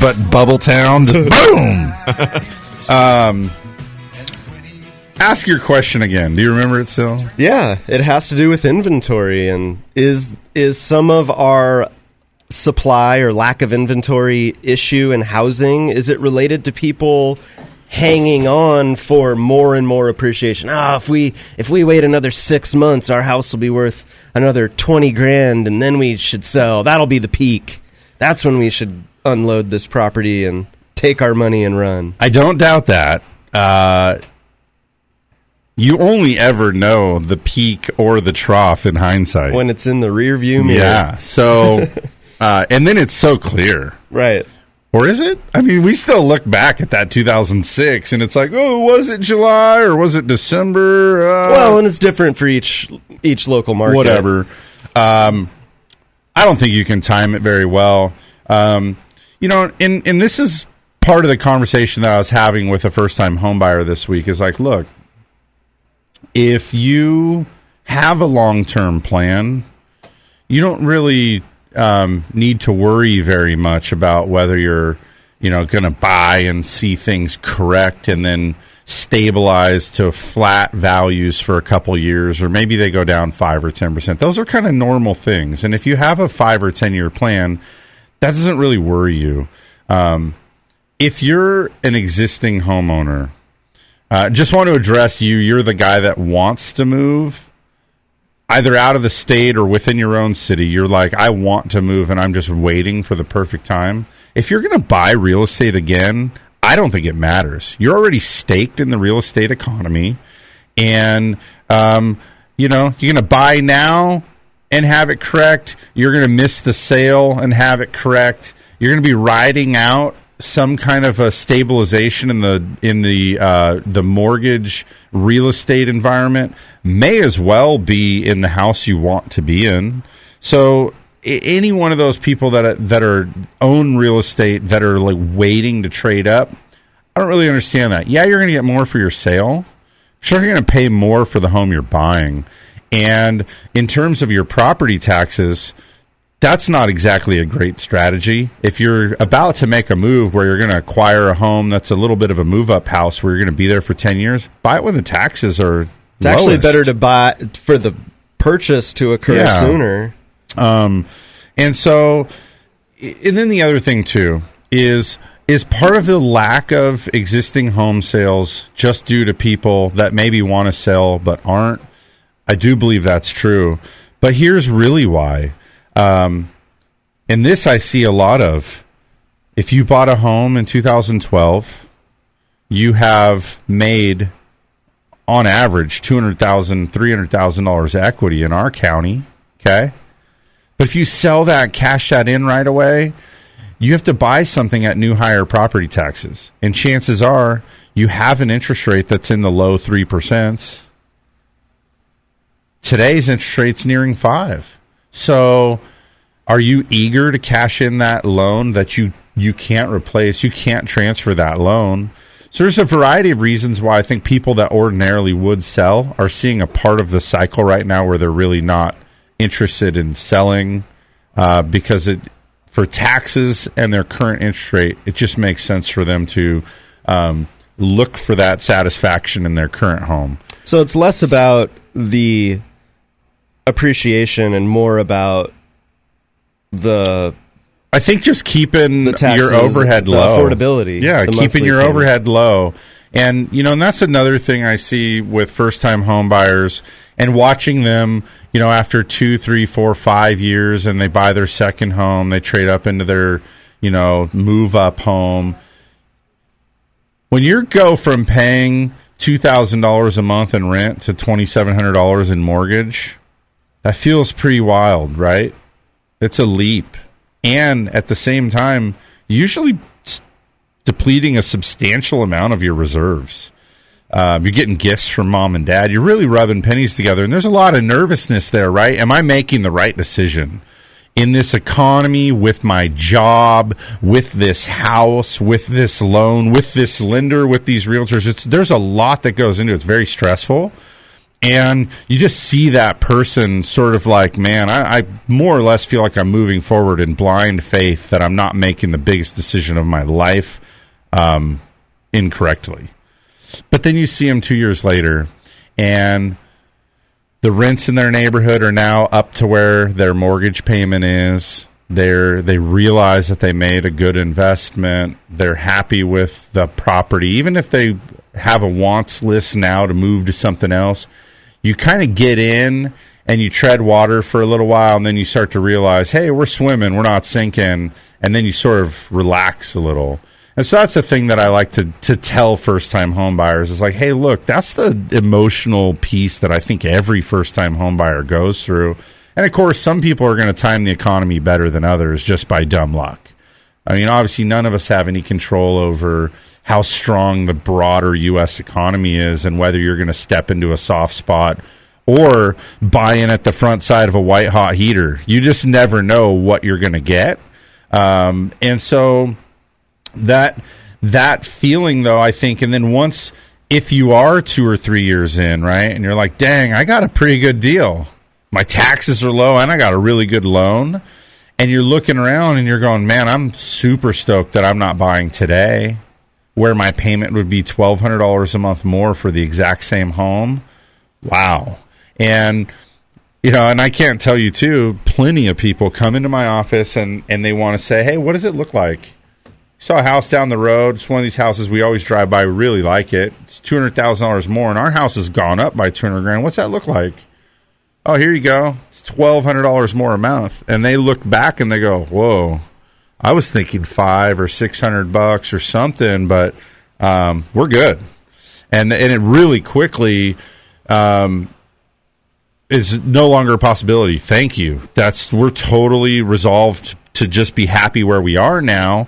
But Bubbletown, just boom. um, ask your question again. Do you remember it still? Yeah, it has to do with inventory and is is some of our supply or lack of inventory issue in housing is it related to people hanging on for more and more appreciation. Ah, if we if we wait another 6 months our house will be worth another 20 grand and then we should sell. That'll be the peak. That's when we should unload this property and take our money and run. I don't doubt that. Uh, you only ever know the peak or the trough in hindsight. When it's in the rear view mirror. Yeah. So, uh, and then it's so clear. Right. Or is it? I mean, we still look back at that 2006 and it's like, oh, was it July or was it December? Uh, well, and it's different for each each local market. whatever. Um, I don't think you can time it very well. Um, you know, and and this is part of the conversation that I was having with a first time homebuyer this week. Is like, look, if you have a long term plan, you don't really um, need to worry very much about whether you're, you know, going to buy and see things correct and then stabilize to flat values for a couple years, or maybe they go down five or ten percent. Those are kind of normal things. And if you have a five or ten year plan, that doesn't really worry you. Um, if you're an existing homeowner, uh, just want to address you. You're the guy that wants to move either out of the state or within your own city. You're like, I want to move and I'm just waiting for the perfect time. If you're going to buy real estate again, I don't think it matters. You're already staked in the real estate economy. And, um, you know, you're going to buy now and have it correct. You're going to miss the sale and have it correct. You're going to be riding out some kind of a stabilization in the in the uh, the mortgage real estate environment may as well be in the house you want to be in. So any one of those people that that are own real estate that are like waiting to trade up, I don't really understand that. Yeah, you're going to get more for your sale. Sure, you're going to pay more for the home you're buying. And in terms of your property taxes, that's not exactly a great strategy. If you're about to make a move where you're going to acquire a home that's a little bit of a move up house where you're going to be there for 10 years, buy it when the taxes are It's actually better to buy for the purchase to occur Yeah. sooner. Um, and so, and then the other thing too is is part of the lack of existing home sales just due to people that maybe want to sell but aren't. I do believe that's true, but here's really why. Um, and this I see a lot of. If you bought a home in 2012, you have made on average $200,000, $300,000 equity in our county. Okay. But if you sell that, cash that in right away, you have to buy something at new higher property taxes. And chances are you have an interest rate that's in the low 3%. Today's interest rate's nearing 5. So are you eager to cash in that loan that you you can't replace? You can't transfer that loan. So there's a variety of reasons why I think people that ordinarily would sell are seeing a part of the cycle right now where they're really not interested in selling uh, because it for taxes and their current interest rate, it just makes sense for them to um, look for that satisfaction in their current home. So it's less about the appreciation and more about the I think just keeping the taxes, your overhead low, affordability, Yeah, keeping your payment. overhead low, and you know, and that's another thing I see with first-time home buyers and watching them. You know, after two, three, four, five years, and they buy their second home, they trade up into their, you know, move-up home. When you go from paying two thousand dollars a month in rent to twenty-seven hundred dollars in mortgage, that feels pretty wild, right? It's a leap. And at the same time, usually depleting a substantial amount of your reserves. Uh, you're getting gifts from mom and dad. You're really rubbing pennies together. And there's a lot of nervousness there, right? Am I making the right decision? In this economy, with my job, with this house, with this loan, with this lender, with these realtors, it's, there's a lot that goes into it. It's very stressful and you just see that person sort of like, man, I, I more or less feel like I'm moving forward in blind faith that I'm not making the biggest decision of my life um, incorrectly. But then you see them two years later, and the rents in their neighborhood are now up to where their mortgage payment is. They're they realize that they made a good investment. They're happy with the property, even if they have a wants list now to move to something else. You kind of get in and you tread water for a little while, and then you start to realize, hey, we're swimming, we're not sinking, and then you sort of relax a little. And so that's the thing that I like to to tell first time homebuyers is like, hey, look, that's the emotional piece that I think every first time homebuyer goes through. And of course, some people are going to time the economy better than others just by dumb luck. I mean, obviously, none of us have any control over how strong the broader U.S. economy is and whether you're going to step into a soft spot or buy in at the front side of a white hot heater. You just never know what you're going to get. Um, and so that that feeling though i think and then once if you are two or three years in right and you're like dang i got a pretty good deal my taxes are low and i got a really good loan and you're looking around and you're going man i'm super stoked that i'm not buying today where my payment would be $1200 a month more for the exact same home wow and you know and i can't tell you too plenty of people come into my office and and they want to say hey what does it look like saw a house down the road. It's one of these houses we always drive by. We really like it. It's two hundred thousand dollars more, and our house has gone up by two hundred grand. What's that look like? Oh, here you go. It's twelve hundred dollars more a month. And they look back and they go, "Whoa, I was thinking five or six hundred bucks or something, but um, we're good." And and it really quickly um, is no longer a possibility. Thank you. That's we're totally resolved to just be happy where we are now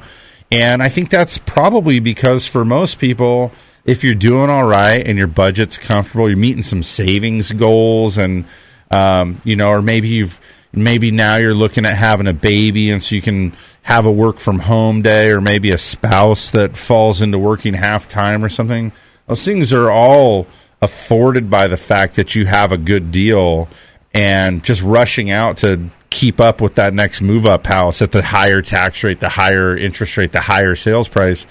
and I think that's probably because for most people, if you're doing all right and your budget's comfortable, you're meeting some savings goals, and um, you know, or maybe you've maybe now you're looking at having a baby, and so you can have a work from home day, or maybe a spouse that falls into working half time or something. Those things are all afforded by the fact that you have a good deal, and just rushing out to keep up with that next move up house at the higher tax rate, the higher interest rate, the higher sales price.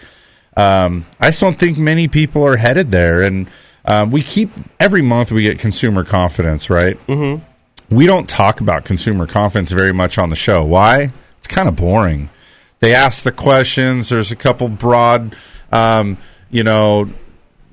Um, I just don't think many people are headed there. And um, we keep every month we get consumer confidence, right? Mm-hmm. We don't talk about consumer confidence very much on the show. Why? It's kind of boring. They ask the questions. There's a couple broad, um, you know,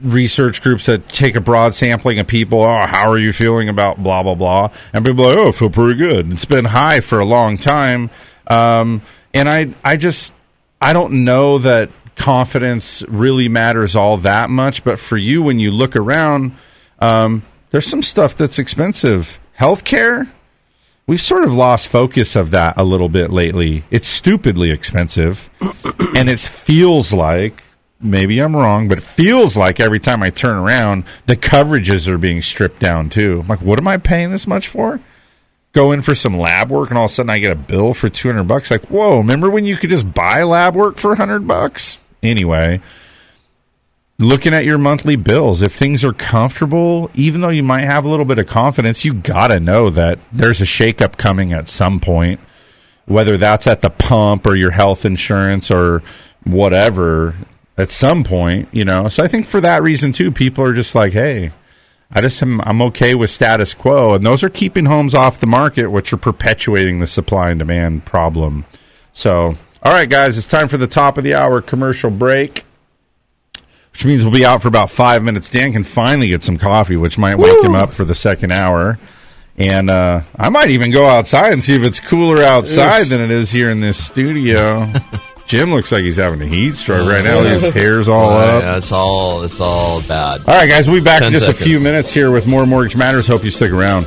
research groups that take a broad sampling of people. Oh, how are you feeling about blah blah blah? And people are like, oh, I feel pretty good. It's been high for a long time, um, and I I just I don't know that confidence really matters all that much. But for you, when you look around, um, there's some stuff that's expensive. Healthcare. We've sort of lost focus of that a little bit lately. It's stupidly expensive, and it feels like maybe I'm wrong, but it feels like every time I turn around, the coverages are being stripped down too. I'm like, what am I paying this much for? Go in for some lab work, and all of a sudden I get a bill for 200 bucks. Like, whoa! Remember when you could just buy lab work for 100 bucks? Anyway, looking at your monthly bills, if things are comfortable, even though you might have a little bit of confidence, you gotta know that there's a shakeup coming at some point. Whether that's at the pump or your health insurance or whatever, at some point, you know. So I think for that reason too, people are just like, hey, I just am I'm okay with status quo, and those are keeping homes off the market, which are perpetuating the supply and demand problem. So, all right, guys, it's time for the top of the hour commercial break. Which means we'll be out for about five minutes. Dan can finally get some coffee, which might wake Woo! him up for the second hour. And uh, I might even go outside and see if it's cooler outside than it is here in this studio. Jim looks like he's having a heat stroke right now. His hair's all up. Yeah, it's all it's all bad. All right, guys, we'll be back in just seconds. a few minutes here with more Mortgage Matters. Hope you stick around.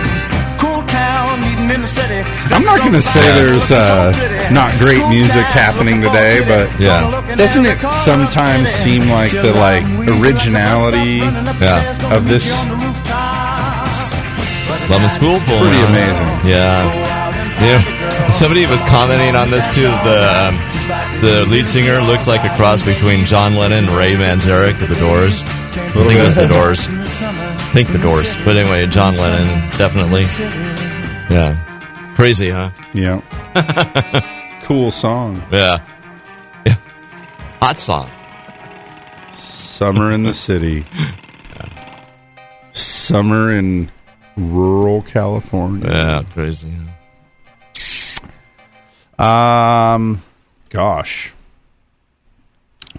I'm not going to say there's uh, not great music happening today, but Yeah. doesn't it sometimes seem like the like originality Yeah. of this? Lovin' Spoonful. Pretty man. amazing. Yeah. Yeah. Somebody was commenting on this too. The um, the lead singer looks like a cross between John Lennon and Ray Manzarek of the Doors. I think it was the Doors. I think the Doors. But anyway, John Lennon definitely. Yeah. Crazy, huh? Yeah. cool song. Yeah. Yeah. Hot song. Summer in the city. Summer in rural California. Yeah, crazy. Um, gosh,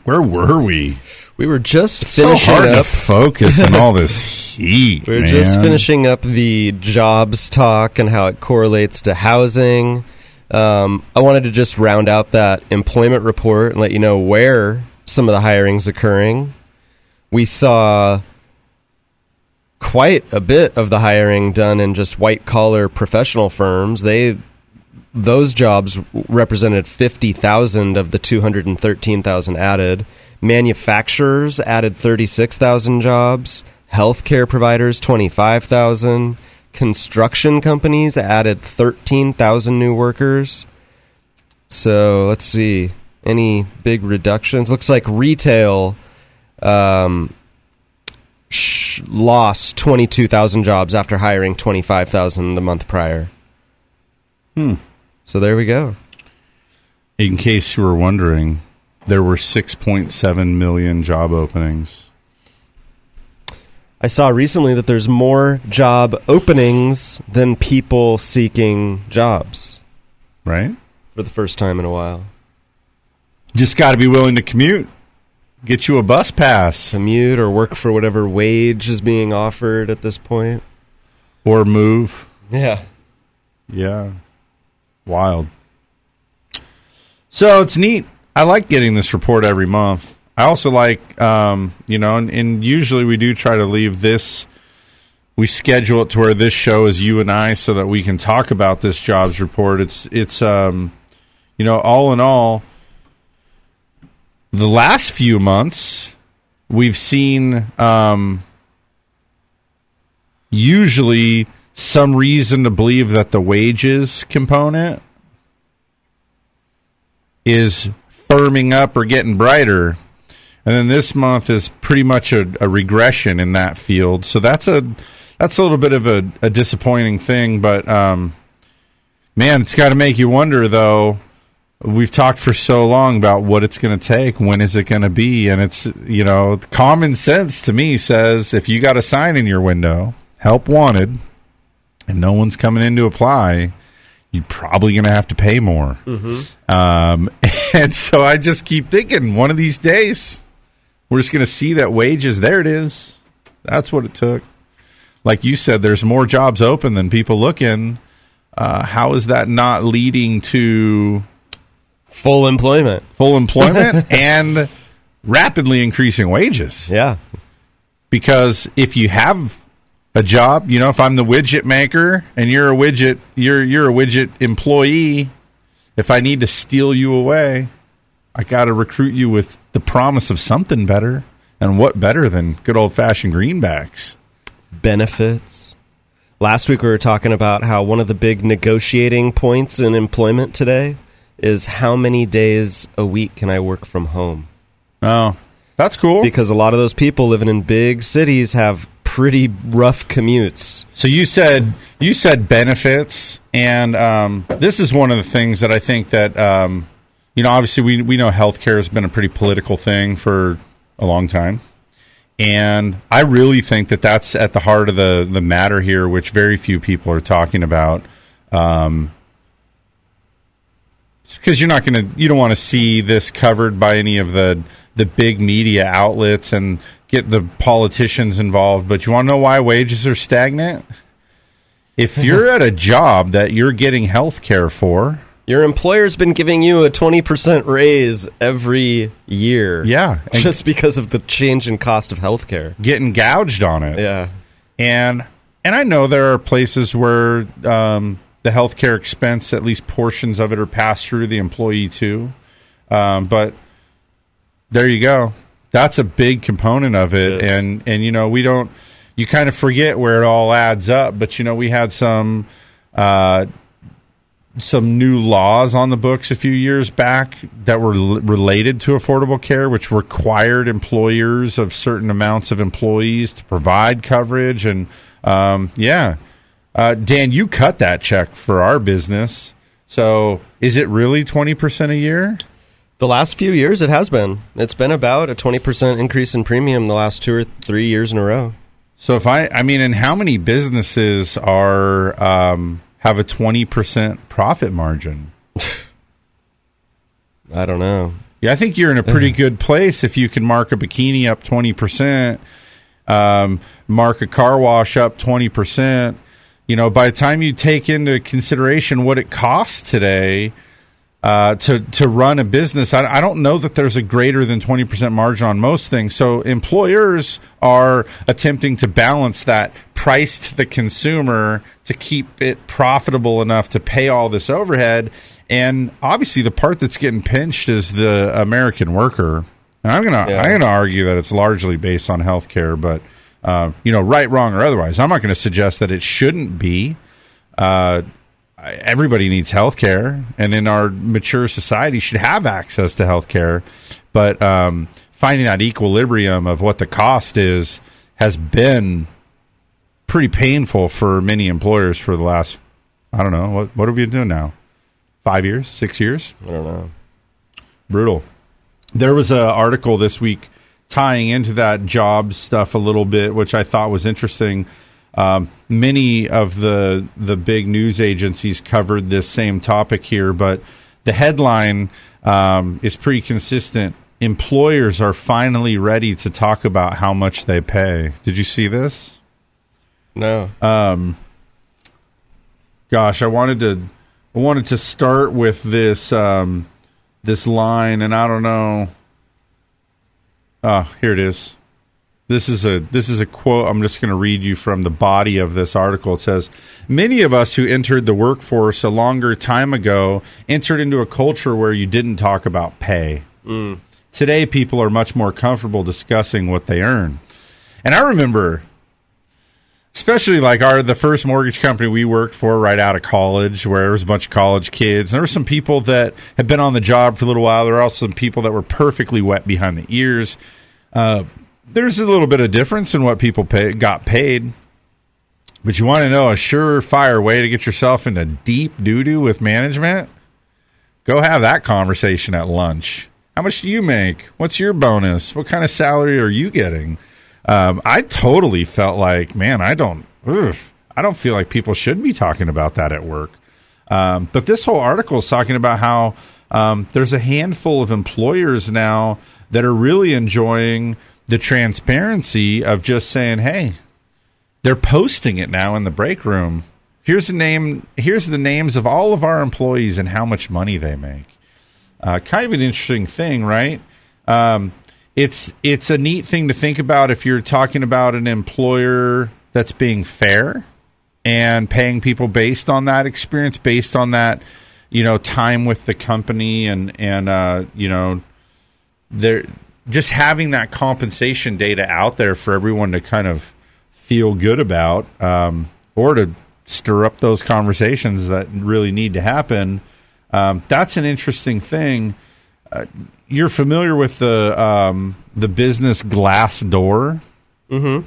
where were we? We were just so finishing hard to focus in all this heat. We were man. just finishing up the jobs talk and how it correlates to housing. Um, I wanted to just round out that employment report and let you know where some of the hiring's occurring. We saw quite a bit of the hiring done in just white collar professional firms. They those jobs represented 50,000 of the 213,000 added. Manufacturers added 36,000 jobs. Healthcare providers 25,000. Construction companies added 13,000 new workers. So let's see. Any big reductions? Looks like retail um, sh- lost 22,000 jobs after hiring 25,000 the month prior. Hmm. So there we go. In case you were wondering, there were 6.7 million job openings. I saw recently that there's more job openings than people seeking jobs. Right? For the first time in a while. Just got to be willing to commute. Get you a bus pass. Commute or work for whatever wage is being offered at this point. Or move. Yeah. Yeah. Wild. So it's neat. I like getting this report every month. I also like, um, you know, and, and usually we do try to leave this. We schedule it to where this show is you and I, so that we can talk about this jobs report. It's it's, um, you know, all in all, the last few months we've seen um, usually some reason to believe that the wages component is firming up or getting brighter. And then this month is pretty much a, a regression in that field. So that's a that's a little bit of a, a disappointing thing. But um, man, it's got to make you wonder though. We've talked for so long about what it's going to take. When is it going to be? And it's you know common sense to me says if you got a sign in your window, help wanted, and no one's coming in to apply, you're probably going to have to pay more. Mm-hmm. Um, and so I just keep thinking one of these days we're just going to see that wages. There it is. That's what it took. Like you said, there's more jobs open than people looking. Uh, how is that not leading to full employment? Full employment and rapidly increasing wages. Yeah. Because if you have a job, you know, if I'm the widget maker and you're a widget, you're you're a widget employee, if I need to steal you away, I got to recruit you with the promise of something better. And what better than good old fashioned greenbacks? Benefits. Last week we were talking about how one of the big negotiating points in employment today is how many days a week can I work from home? Oh, that's cool. Because a lot of those people living in big cities have pretty rough commutes. So you said you said benefits, and um, this is one of the things that I think that um, you know. Obviously, we we know healthcare has been a pretty political thing for a long time, and I really think that that's at the heart of the the matter here, which very few people are talking about. Um, because you're not going to you don't want to see this covered by any of the the big media outlets and get the politicians involved but you want to know why wages are stagnant if you're at a job that you're getting health care for Your employer's been giving you a 20% raise every year. Yeah. Just because of the change in cost of health care getting gouged on it Yeah. and and I know there are places where um, the healthcare expense, at least portions of it, are passed through the employee too. Um, but there you go. That's a big component of it, and and you know we don't. You kind of forget where it all adds up, but you know we had some. Uh, some new laws on the books a few years back that were l- related to affordable care, which required employers of certain amounts of employees to provide coverage. And um, yeah, uh, Dan, you cut that check for our business. So is it really 20% a year? The last few years, it has been. It's been about a 20% increase in premium the last two or three years in a row. So if I, I mean, and how many businesses are um, have a 20% profit margin? I don't know. Yeah, I think you're in a pretty good place if you can mark a bikini up 20%, um, mark a car wash up 20%. You know, by the time you take into consideration what it costs today uh, to, to run a business, I, I don't know that there's a greater than 20% margin on most things. So employers are attempting to balance that price to the consumer to keep it profitable enough to pay all this overhead. And obviously, the part that's getting pinched is the American worker. And I'm gonna Yeah. I'm gonna argue that it's largely based on healthcare, but uh, you know, right, wrong, or otherwise, I'm not going to suggest that it shouldn't be. Uh, everybody needs health care, and in our mature society, should have access to health care. But um, finding that equilibrium of what the cost is has been pretty painful for many employers for the last, I don't know, what what are we doing now? Five years, six years? I don't know. Brutal. There was an article this week tying into that job stuff a little bit, which I thought was interesting. Um, many of the the big news agencies covered this same topic here, but the headline um, is pretty consistent. Employers are finally ready to talk about how much they pay. Did you see this? No. Um, gosh, I wanted to I wanted to start with this um, this line, and I don't know. Ah, here it is. This is a this is a quote. I'm just going to read you from the body of this article. It says, "Many of us who entered the workforce a longer time ago entered into a culture where you didn't talk about pay. Today, people are much more comfortable discussing what they earn." And I remember especially like our the first mortgage company we worked for right out of college where there was a bunch of college kids. And there were some people that had been on the job for a little while. There were also some people that were perfectly wet behind the ears. Uh, there's a little bit of difference in what people pay, got paid. But you want to know a surefire way to get yourself into deep doo-doo with management? Go have that conversation at lunch. How much do you make? What's your bonus? What kind of salary are you getting um, I totally felt like, man, I don't, I don't feel like people should be talking about that at work. Um, but this whole article is talking about how um, there's a handful of employers now that are really enjoying the transparency of just saying, hey, they're posting it now in the break room. Here's the name. Here's the names of all of our employees and how much money they make. Uh, kind of an interesting thing, right? Um, it's it's a neat thing to think about if you're talking about an employer that's being fair and paying people based on that experience, based on that you know time with the company, and and uh, you know they're just having that compensation data out there for everyone to kind of feel good about, um, or to stir up those conversations that really need to happen. Um, that's an interesting thing. Uh, you're familiar with the um, the business Glassdoor. Mm-hmm.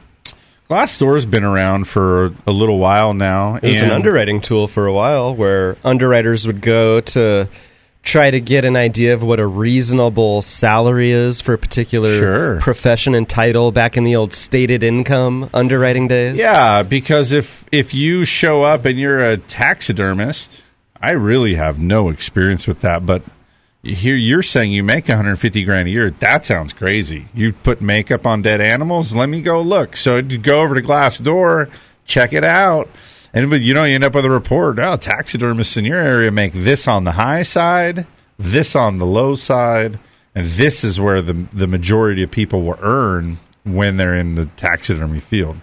Glassdoor has been around for a little while now. It was an underwriting tool for a while where underwriters would go to try to get an idea of what a reasonable salary is for a particular Sure. profession and title back in the old stated income underwriting days. Yeah, because if if you show up and you're a taxidermist, I really have no experience with that, but here you're saying you make 150 grand a year. That sounds crazy. You put makeup on dead animals. Let me go look. So you go over to Glassdoor, check it out, and but you know you end up with a report. Oh, taxidermists in your area make this on the high side, this on the low side, and this is where the the majority of people will earn when they're in the taxidermy field.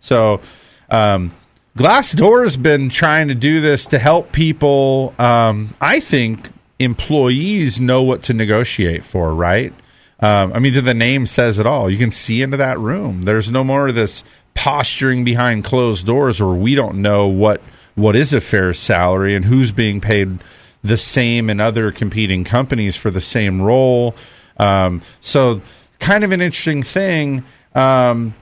So. Um, Glassdoor has been trying to do this to help people. Um, I think employees know what to negotiate for, right? Um, I mean, the name says it all. You can see into that room. There's no more of this posturing behind closed doors where we don't know what what is a fair salary and who's being paid the same in other competing companies for the same role. Um, so, kind of an interesting thing. Um,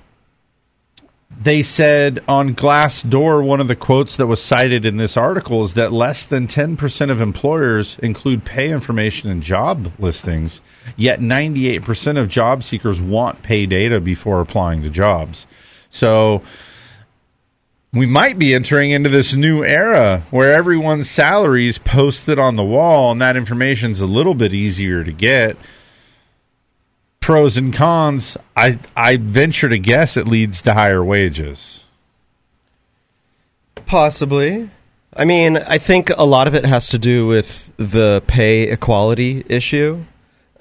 they said on Glassdoor, one of the quotes that was cited in this article is that less than 10% of employers include pay information in job listings, yet 98% of job seekers want pay data before applying to jobs. So we might be entering into this new era where everyone's salary is posted on the wall and that information is a little bit easier to get pros and cons, I I venture to guess it leads to higher wages. Possibly. I mean, I think a lot of it has to do with the pay equality issue.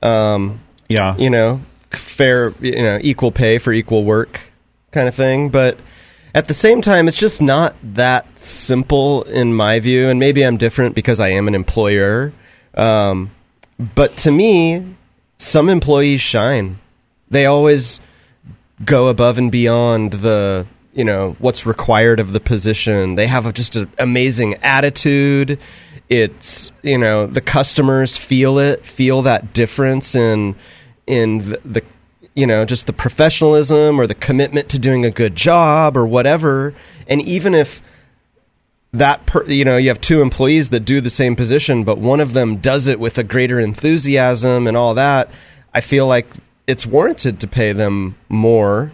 Um, yeah, you know, fair, you know, equal pay for equal work, kind of thing. But at the same time, it's just not that simple in my view. And maybe I'm different because I am an employer. Um, but to me, some employees shine. They always go above and beyond the you know what's required of the position. They have a, just an amazing attitude. It's you know the customers feel it, feel that difference in in the, the you know just the professionalism or the commitment to doing a good job or whatever. And even if that per, you know you have two employees that do the same position but one of them does it with a greater enthusiasm and all that i feel like it's warranted to pay them more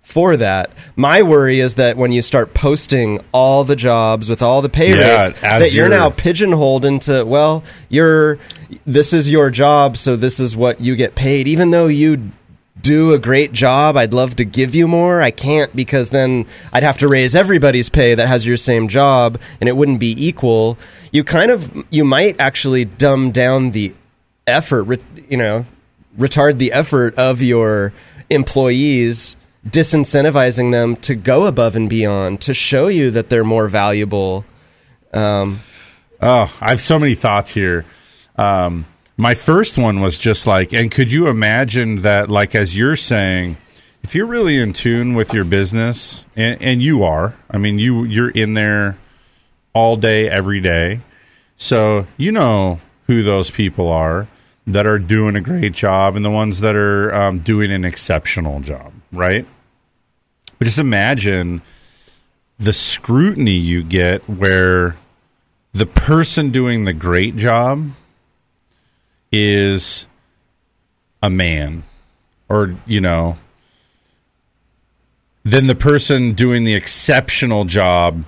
for that. My worry is that when you start posting all the jobs with all the pay Yeah, rates that you're you're- now pigeonholed into well you're this is your job so this is what you get paid even though you do a great job. I'd love to give you more. I can't because then I'd have to raise everybody's pay that has your same job and it wouldn't be equal. You kind of you might actually dumb down the effort, you know, retard the effort of your employees disincentivizing them to go above and beyond to show you that they're more valuable. Um, Oh, I have so many thoughts here. Um, my first one was just like, and could you imagine that, like, as you're saying, if you're really in tune with your business, and, and you are, I mean, you you're in there all day, every day, so you know who those people are that are doing a great job and the ones that are um, doing an exceptional job, right? But just imagine the scrutiny you get where the person doing the great job is a man or you know then the person doing the exceptional job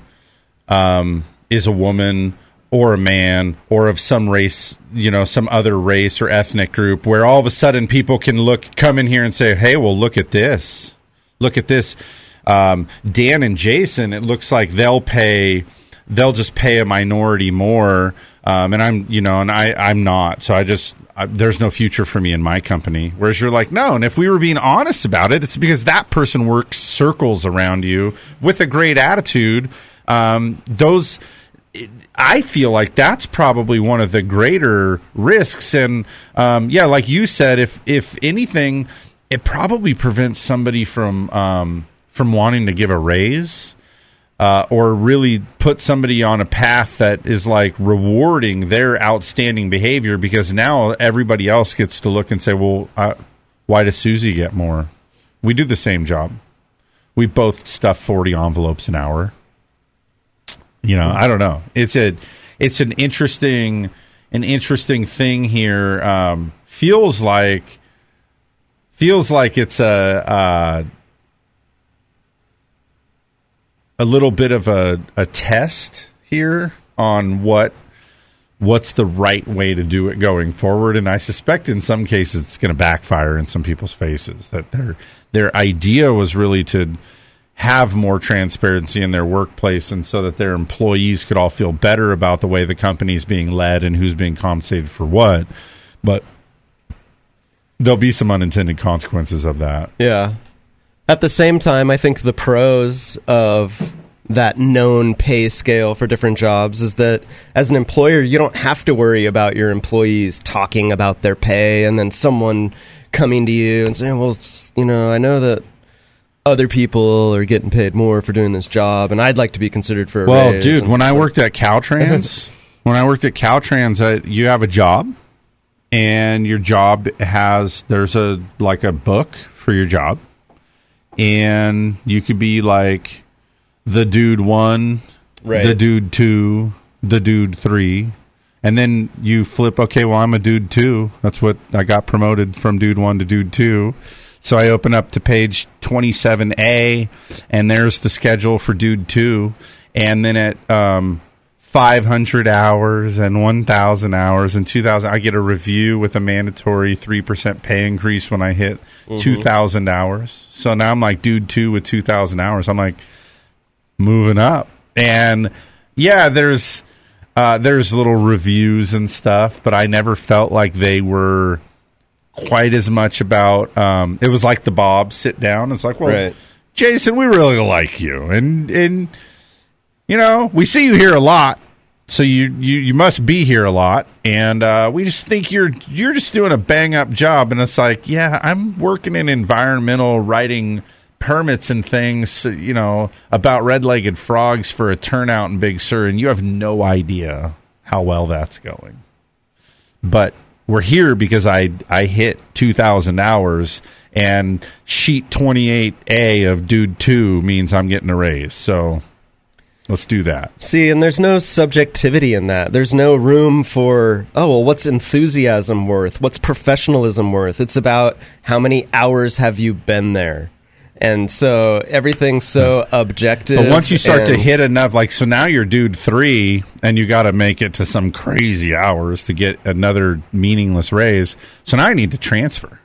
um, is a woman or a man or of some race you know some other race or ethnic group where all of a sudden people can look come in here and say hey well look at this. Look at this. Um, dan and jason it looks like they'll pay they'll just pay a minority more um, and i'm you know and i i'm not so i just I, there's no future for me in my company whereas you're like no and if we were being honest about it it's because that person works circles around you with a great attitude um, those I feel like that's probably one of the greater risks. And um, yeah, like you said, if if anything, it probably prevents somebody from um, from wanting to give a raise. Uh, or really put somebody on a path that is like rewarding their outstanding behavior because now everybody else gets to look and say, well, uh, why does Susie get more? We do the same job. We both stuff 40 envelopes an hour you know i don't know it's a it's an interesting an interesting thing here um feels like feels like it's a uh a little bit of a a test here on what what's the right way to do it going forward. And I suspect in some cases it's going to backfire in some people's faces that their their idea was really to have more transparency in their workplace and so that their employees could all feel better about the way the company is being led and who's being compensated for what. But there'll be some unintended consequences of that. Yeah. At the same time, I think the pros of that known pay scale for different jobs is that as an employer, you don't have to worry about your employees talking about their pay and then someone coming to you and saying, well, you know, I know that other people are getting paid more for doing this job and I'd like to be considered for a Well, dude, when I worked at Caltrans, when I worked at Caltrans, uh, you have a job, and your job has there's a like a book for your job, and you could be like the dude one, Right. the dude two, the dude three, and then you flip. Okay, well, I'm a dude two. That's what I got promoted from dude one to dude two. So I open up to page 27A, and there's the schedule for dude two, and then at um, 500 hours and 1,000 hours and 2,000, I get a review with a mandatory 3% pay increase when I hit Mhm. 2,000 hours. So now I'm like dude two with 2,000 hours. I'm like moving up, and yeah, there's uh, there's little reviews and stuff, but I never felt like they were quite as much about. Um, it was like the Bob sit down. It's like, well, Right. Jason, we really like you, and and you know we see you here a lot, so you you you must be here a lot, and uh, we just think you're you're just doing a bang up job, and it's like, yeah, I'm working in environmental writing permits and things, you know, about red legged frogs for a turnout in Big Sur, and you have no idea how well that's going but we're here because I I hit 2000 hours and sheet 28A of dude 2 means I'm getting a raise. So let's do that. See, and there's no subjectivity in that. There's no room for, oh, well, what's enthusiasm worth? What's professionalism worth? It's about how many hours have you been there? And so everything's so objective. But once you start to hit enough like so now you're dude 3 and you got to make it to some crazy hours to get another meaningless raise. So now I need to transfer.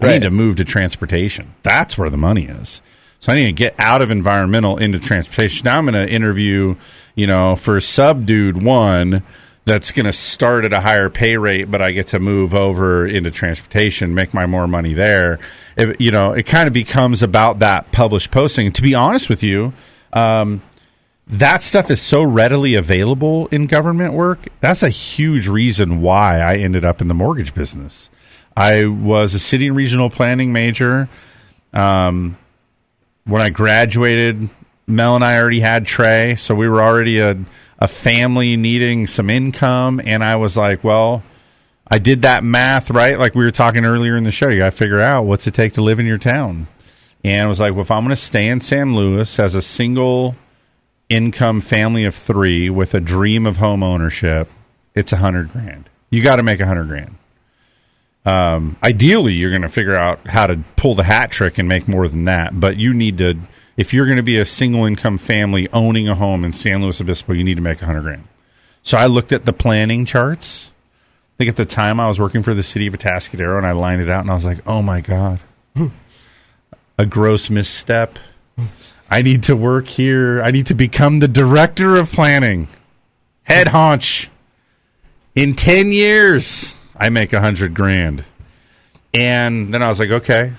I Right. need to move to transportation. That's where the money is. So I need to get out of environmental into transportation. Now I'm going to interview, you know, for sub dude one that's going to start at a higher pay rate, but I get to move over into transportation, make my more money there. It, you know, it kind of becomes about that published posting. To be honest with you, um, that stuff is so readily available in government work. That's a huge reason why I ended up in the mortgage business. I was a city and regional planning major. Um, when I graduated, Mel and I already had Trey, so we were already a, a family needing some income. And I was like, well, I did that math right, like we were talking earlier in the show. You got to figure out what's it take to live in your town. And I was like, well, if I'm going to stay in San Luis as a single income family of three with a dream of home ownership, it's a hundred grand. You got to make a hundred grand. Um, ideally, you're going to figure out how to pull the hat trick and make more than that. But you need to, if you're going to be a single income family owning a home in San Luis Obispo, you need to make a hundred grand. So I looked at the planning charts. I think at the time I was working for the city of Atascadero, and I lined it out, and I was like, "Oh my god, a gross misstep." I need to work here. I need to become the director of planning. Head haunch. In 10 years, I make a hundred grand. And then I was like, okay,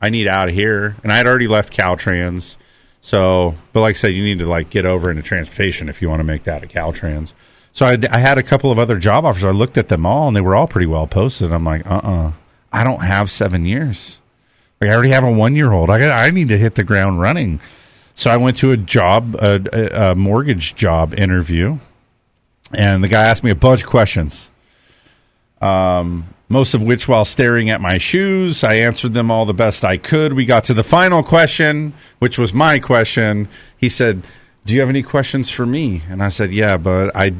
I need out of here. And I had already left Caltrans. So, but like I said, you need to like get over into transportation if you want to make that a Caltrans. So I, I had a couple of other job offers. I looked at them all and they were all pretty well posted. I'm like, uh uh I don't have seven years. Like, I already have a one year old. I got, I need to hit the ground running. So I went to a job, a, a mortgage job interview, and the guy asked me a bunch of questions. Um, most of which while staring at my shoes. I answered them all the best I could. We got to the final question, which was my question. He said, "Do you have any questions for me?" And I said, "Yeah, but I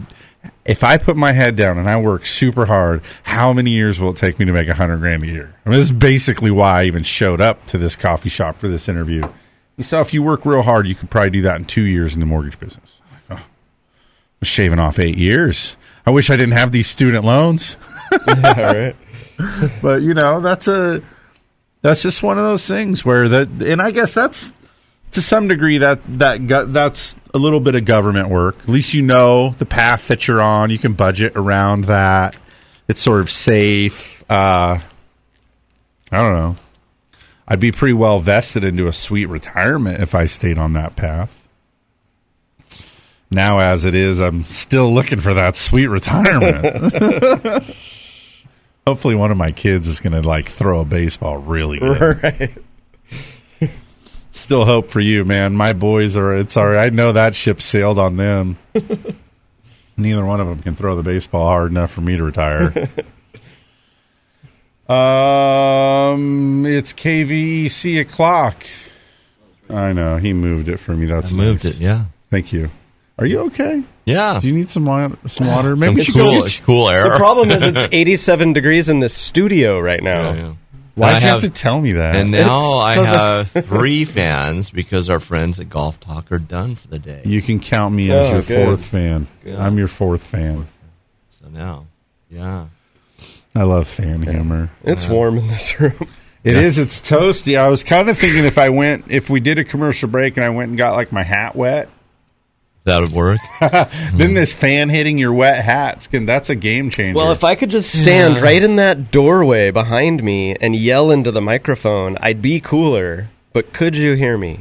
if I put my head down and I work super hard, how many years will it take me to make a hundred grand a year?" I mean, this is basically why I even showed up to this coffee shop for this interview. He said, "If you work real hard, you could probably do that in two years in the mortgage business." I'm like, oh, I'm shaving off eight years. I wish I didn't have these student loans. yeah, right. but you know, that's a that's just one of those things where that, and I guess that's to some degree that that go, that's a little bit of government work. At least you know the path that you're on. You can budget around that. It's sort of safe. Uh, I don't know. I'd be pretty well vested into a sweet retirement if I stayed on that path. Now, as it is, I'm still looking for that sweet retirement. Hopefully, one of my kids is going to like throw a baseball really good. Right. Still hope for you, man. My boys are. It's all right. I know that ship sailed on them. Neither one of them can throw the baseball hard enough for me to retire. um, it's KVC o'clock. I know he moved it for me. That's I moved nice. it, yeah. Thank you. Are you okay? Yeah. Do you need some water? Some water? Maybe Some we should cool, go. Get, cool air. The problem is it's 87 degrees in the studio right now. Yeah, yeah. why'd I you have, to tell me that? And now I have three fans because our friends at Golf Talk are done for the day. you can count me as Oh, your good. fourth fan. Good. I'm your fourth fan. So now, yeah. I love fan humor. It's warm in this room. It is. It's toasty. I was kind of thinking if I went, if we did a commercial break and I went and got like my hat wet, That would work. then this fan hitting your wet hats can that's a game changer. Well, if I could just stand Yeah. right in that doorway behind me and yell into the microphone, I'd be cooler. But could you hear me?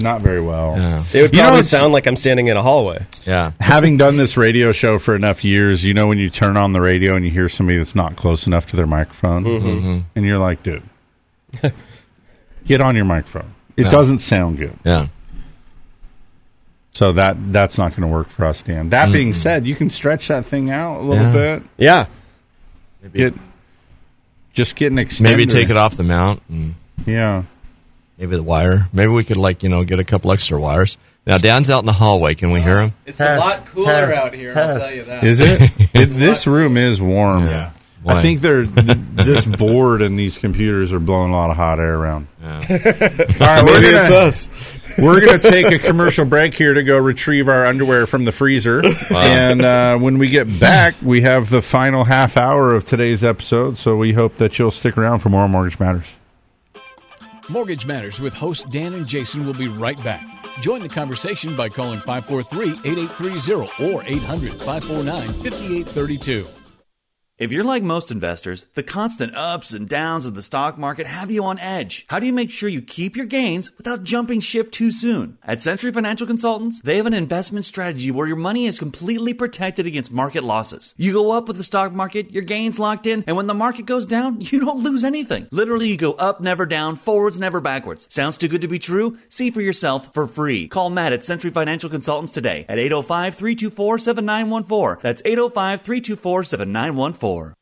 not very well. Yeah. It would You know, probably it's- sound like I'm standing in a hallway. Yeah. Having done this radio show for enough years, you know when you turn on the radio and you hear somebody that's not close enough to their microphone, Mm-hmm. and you're like, dude, get on your microphone. It Yeah. doesn't sound good. Yeah. So that that's not going to work for us, Dan. That being mm-hmm. said, you can stretch that thing out a little Yeah. bit. Yeah. Get just get an extender. Maybe take it off the mount and Yeah. maybe the wire. Maybe we could like, you know, get a couple extra wires. Now Dan's out in the hallway. Can we hear him? It's a lot cooler out here, I'll tell you that. Is it? it this room is warm. Yeah. I think they're th- this board and these computers are blowing a lot of hot air around. Yeah. All right, we're Maybe gonna, it's us. We're going to take a commercial break here to go retrieve our underwear from the freezer. And uh, when we get back, we have the final half hour of today's episode. So we hope that you'll stick around for more Mortgage Matters. Mortgage Matters with host Dan and Jason will be right back. Join the conversation by calling 543-8830 or 800-549-5832. If you're like most investors, the constant ups and downs of the stock market have you on edge. How do you make sure you keep your gains without jumping ship too soon? At Century Financial Consultants, they have an investment strategy where your money is completely protected against market losses. You go up with the stock market, your gains locked in, and when the market goes down, you don't lose anything. Literally, you go up, never down, forwards, never backwards. Sounds too good to be true? See for yourself for free. Call Matt at Century Financial Consultants today at 805 324 7914. That's 805 324 7914 for.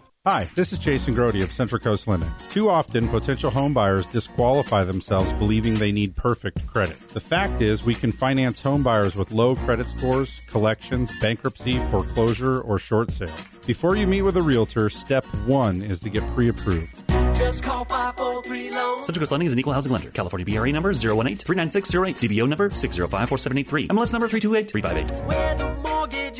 Hi, this is Jason Grody of Central Coast Lending. Too often, potential home buyers disqualify themselves believing they need perfect credit. The fact is, we can finance home buyers with low credit scores, collections, bankruptcy, foreclosure, or short sale. Before you meet with a realtor, step one is to get pre approved. Just call 543 loans. Central Coast Lending is an equal housing lender. California BRA number 018-39608. DBO number 6054783. MLS number 328358. We're the mortgage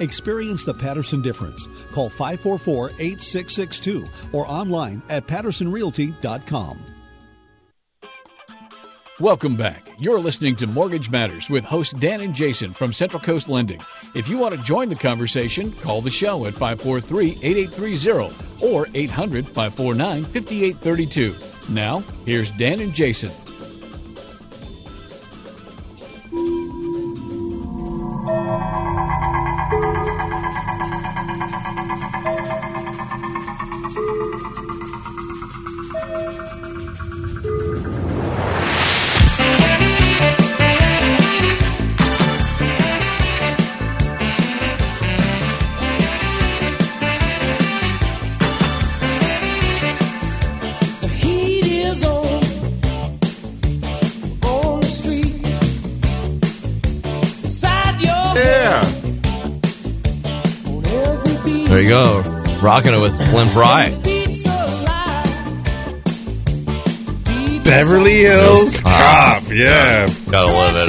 Experience the Patterson difference. Call 544 8662 or online at pattersonrealty.com. Welcome back. You're listening to Mortgage Matters with hosts Dan and Jason from Central Coast Lending. If you want to join the conversation, call the show at 543 8830 or 800 549 5832. Now, here's Dan and Jason. You go. Rocking it with Glenn Frey. Beverly Hills Cop. Yeah. Gotta love it.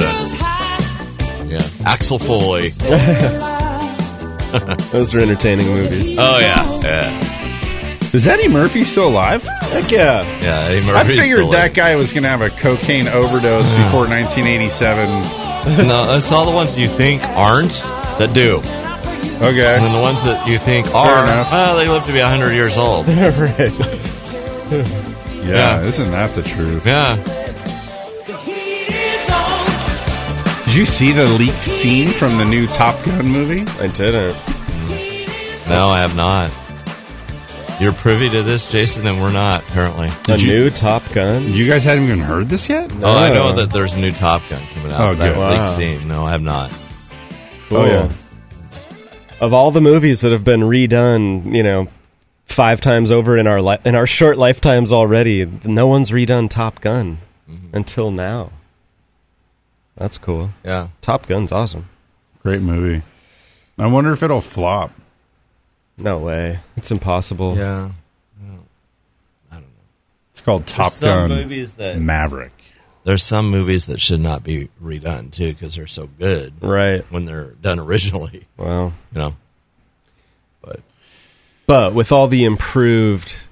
Yeah. Axel Foley. Those are entertaining movies. Oh, yeah. Yeah. Is Eddie Murphy still alive? Heck yeah. Yeah, Eddie Murphy. I figured that guy was going to have a cocaine overdose before 1987. no, that's all the ones you think aren't that do. Okay. And then the ones that you think are, enough. well, they live to be 100 years old. right. Yeah, Yeah. isn't that the truth? Yeah. Did you see the leaked scene from the new Top Gun movie? I didn't. No, I have not. You're privy to this, Jason, and we're not, apparently. A new Top Gun? You guys hadn't even heard this yet? Oh, I know that there's a new Top Gun coming out. Oh, that good. leaked Wow. scene. No, I have not. Oh, yeah. Of all the movies that have been redone, you know, five times over in our li- in our short lifetimes already, no one's redone Top Gun mm-hmm. until now. That's cool. Yeah. Top Gun's awesome. Great movie. I wonder if it'll flop. No way. It's impossible. Yeah. I don't know. It's called Top some Gun movies that- Maverick. There's some movies that should not be redone, too, because they're so good. Right. When they're done originally. Wow. You know? But, But with all the improved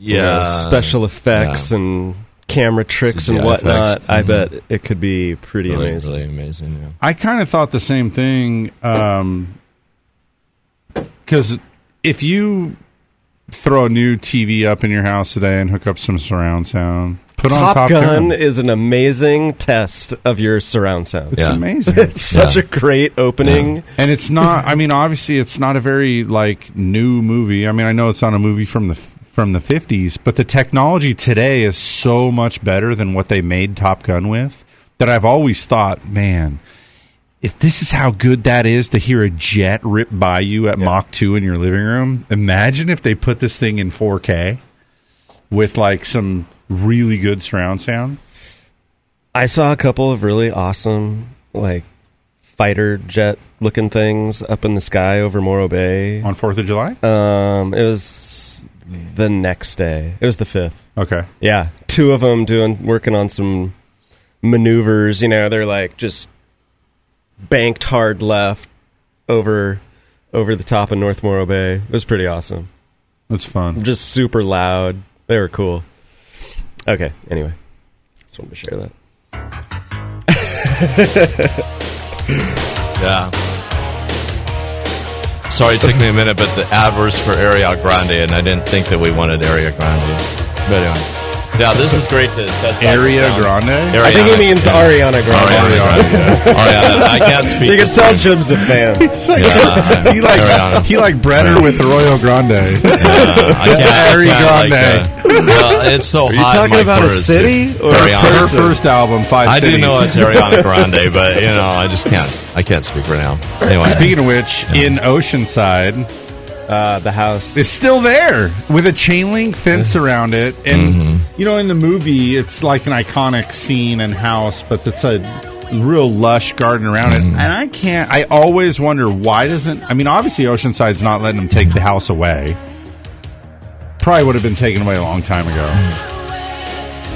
you know, Yeah. special effects Yeah. and camera tricks and CGI whatnot, effects. I Mhm. bet it could be pretty really, amazing. really amazing, yeah. I kind of thought the same thing. Because if you throw a new TV up in your house today and hook up some surround sound, put Top, on Top Gun, Gun. is an amazing test of your surround sound. It's amazing. it's such a great opening. And it's not. I mean, obviously, it's not a very like new movie. I mean, I know it's not a movie from the from the fifties, but the technology today is so much better than what they made Top Gun with. That I've always thought, man, if this is how good that is to hear a jet rip by you at Mach two in your living room, imagine if they put this thing in four K with like some really good surround sound. I saw a couple of really awesome, like fighter jet looking things up in the sky over Morro Bay on Fourth of July. Um, it was the next day. It was the fifth. Okay. Yeah, two of them doing working on some maneuvers. You know, they're like just banked hard left over over the top of North Morro Bay. It was pretty awesome. That's fun. Just super loud. They were cool. Okay. Anyway, just wanted to share that. Yeah. Sorry, it took me a minute, but the ad was for Ariana Grande, and I didn't think that we wanted Ariana Grande. But anyway. Yeah, this is great to test out Area the. Grande? I think he means Ariana Grande. Ariana Grande. Ariana. I can't speak. You can the tell Spanish. Jim's a fan. Yeah, he like Ariana. he like bred her with Arroyo Grande. I can't, Ari I can't, Grande. Like, uh, well, it's so Are you hot. talking my about a city dude. or Ariana. Her first album, Five I do know it's Ariana Grande, but you know, I just can't. I can't speak right now. Anyway, Speaking of which, in Oceanside, Uh, the house. it's still there with a chain link fence around it. And Mm-hmm. you know, in the movie, it's like an iconic scene and house, but it's a real lush garden around Mm-hmm. it. And I can't. I always wonder why doesn't. I mean, obviously, Oceanside's not letting them take the house away. Probably would have been taken away a long time ago.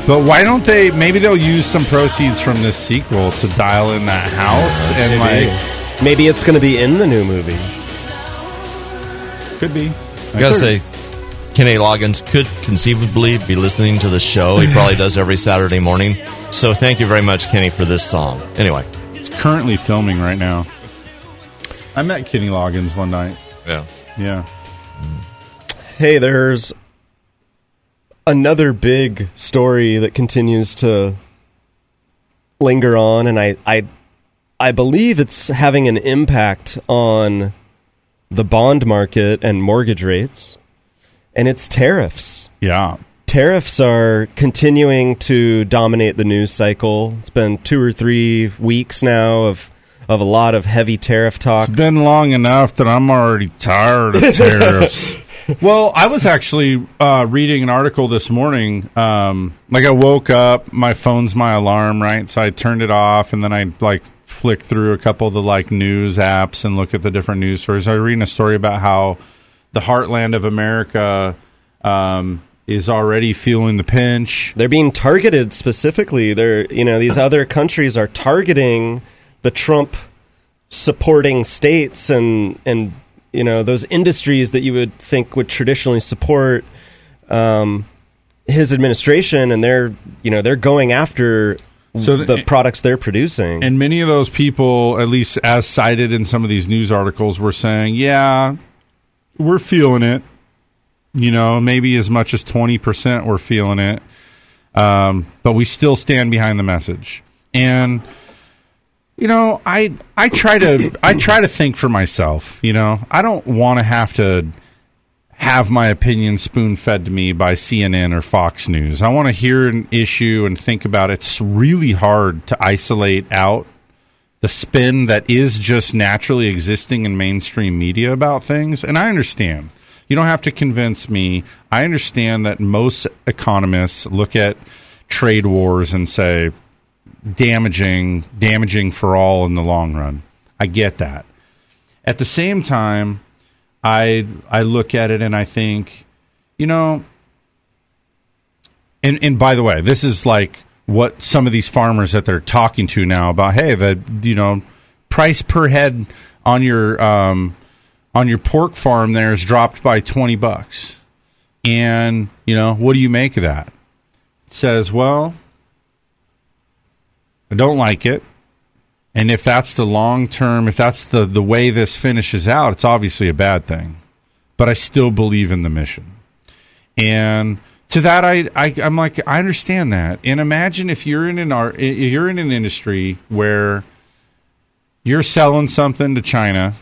But why don't they? Maybe they'll use some proceeds from this sequel to dial in that house and like Maybe it's going to be in the new movie. Could be. I gotta say, Kenny Loggins could conceivably be listening to the show. He hmm. probably does every Saturday morning. So thank you very much, Kenny, for this song. Anyway, It's currently filming right now. I met Kenny Loggins one night. Yeah. Yeah. Hmm. Hey, there's another big story that continues to linger on, and I, I, I believe it's having an impact on the bond market and mortgage rates, and it's tariffs. Yeah. Tariffs are continuing to dominate the news cycle. It's been two or three weeks now of of a lot of heavy tariff talk. It's been long enough that I'm already tired of tariffs. well, I was actually uh, reading an article this morning. Um, like I woke up, my phone's my alarm, right? So I turned it off, and then I like flick through a couple of the like news apps and look at the different news stories. I reading a story about how the heartland of America um, is already feeling the pinch. They're being targeted specifically. They're you know these other countries are targeting the Trump supporting states and and you know those industries that you would think would traditionally support um, his administration, and they're you know they're going after So the, the- products they're producing. And many of those people, at least as cited in some of these news articles, were saying, yeah, we're feeling it. You know, maybe as much as 20% we're feeling it. Um, but we still stand behind the message. And, you know, I, I try to, I try to think for myself, you know, I don't want to have to have my opinion spoon fed to me by CNN or Fox News. I want to hear an issue and think about it. It's really hard to isolate out the spin that is just naturally existing in mainstream media about things. And I understand. You don't have to convince me. I understand that most economists look at trade wars and say damaging damaging for all in the long run. I get that. At the same time, I I look at it and I think, you know, and and by the way, this is like what some of these farmers that they're talking to now about. Hey, the you know price per head on your um, on your pork farm there is dropped by twenty bucks, and you know what do you make of that? It says, well, I don't like it. And if that's the long term, if that's the, the way this finishes out, it's obviously a bad thing. But I still believe in the mission. And to that, I, I I'm like I understand that. And imagine if you're in an art, you're in an industry where you're selling something to China,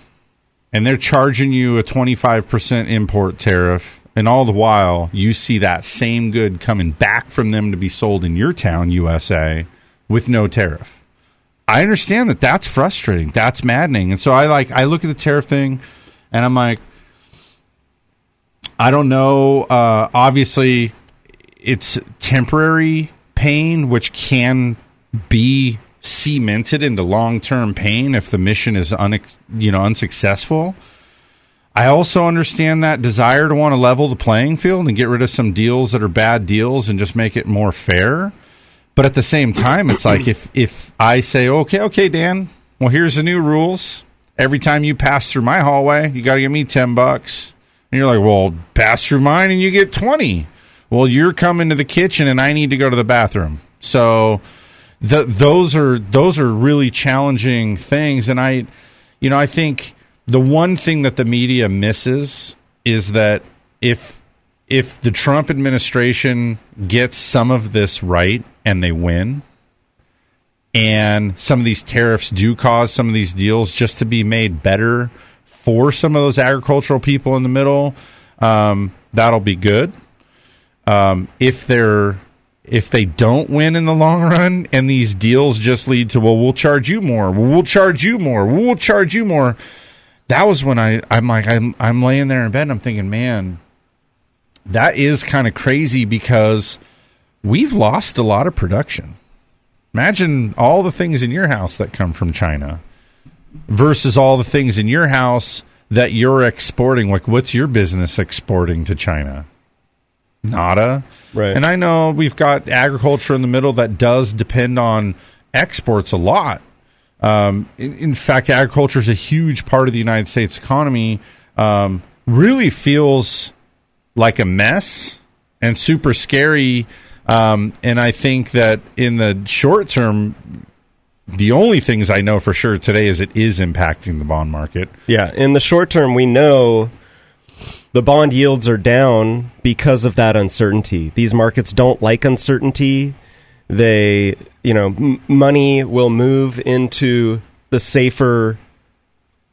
and they're charging you a 25 percent import tariff, and all the while you see that same good coming back from them to be sold in your town, USA, with no tariff. I understand that that's frustrating. That's maddening. And so I like I look at the tariff thing and I'm like I don't know uh obviously it's temporary pain which can be cemented into long-term pain if the mission is unex- you know unsuccessful. I also understand that desire to want to level the playing field and get rid of some deals that are bad deals and just make it more fair. But at the same time, it's like if if I say, okay, okay, Dan, well, here's the new rules. Every time you pass through my hallway, you got to give me ten bucks. And you're like, well, pass through mine and you get twenty. Well, you're coming to the kitchen and I need to go to the bathroom. So, th- those are those are really challenging things. And I, you know, I think the one thing that the media misses is that if if the Trump administration gets some of this right and they win, and some of these tariffs do cause some of these deals just to be made better for some of those agricultural people in the middle, um, that'll be good. Um, if they're if they don't win in the long run and these deals just lead to well we'll charge you more well, charge you more we'll charge you more that was when I I'm like I'm I'm laying there in bed and I'm thinking man that is kind of crazy because we've lost a lot of production. Imagine all the things in your house that come from China versus all the things in your house that you're exporting. Like, what's your business exporting to China? Nada. Right. And I know we've got agriculture in the middle that does depend on exports a lot. Um, in, in fact, agriculture is a huge part of the United States economy. Um, really feels like a mess and super scary. Um, and I think that in the short term, the only things I know for sure today is it is impacting the bond market. Yeah, in the short term, we know the bond yields are down because of that uncertainty. These markets don't like uncertainty. They, you know, m- money will move into the safer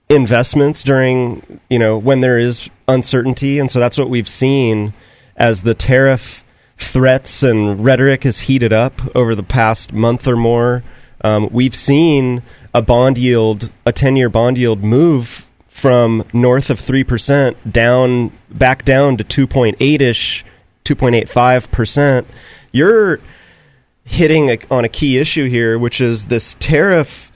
investments during, you know, when there is uncertainty. And so that's what we've seen as the tariff threats and rhetoric has heated up over the past month or more. Um, we've seen a bond yield, a 10 year bond yield move from north of 3% down, back down to 2.8 ish, 2.85%. You're hitting a, on a key issue here, which is this tariff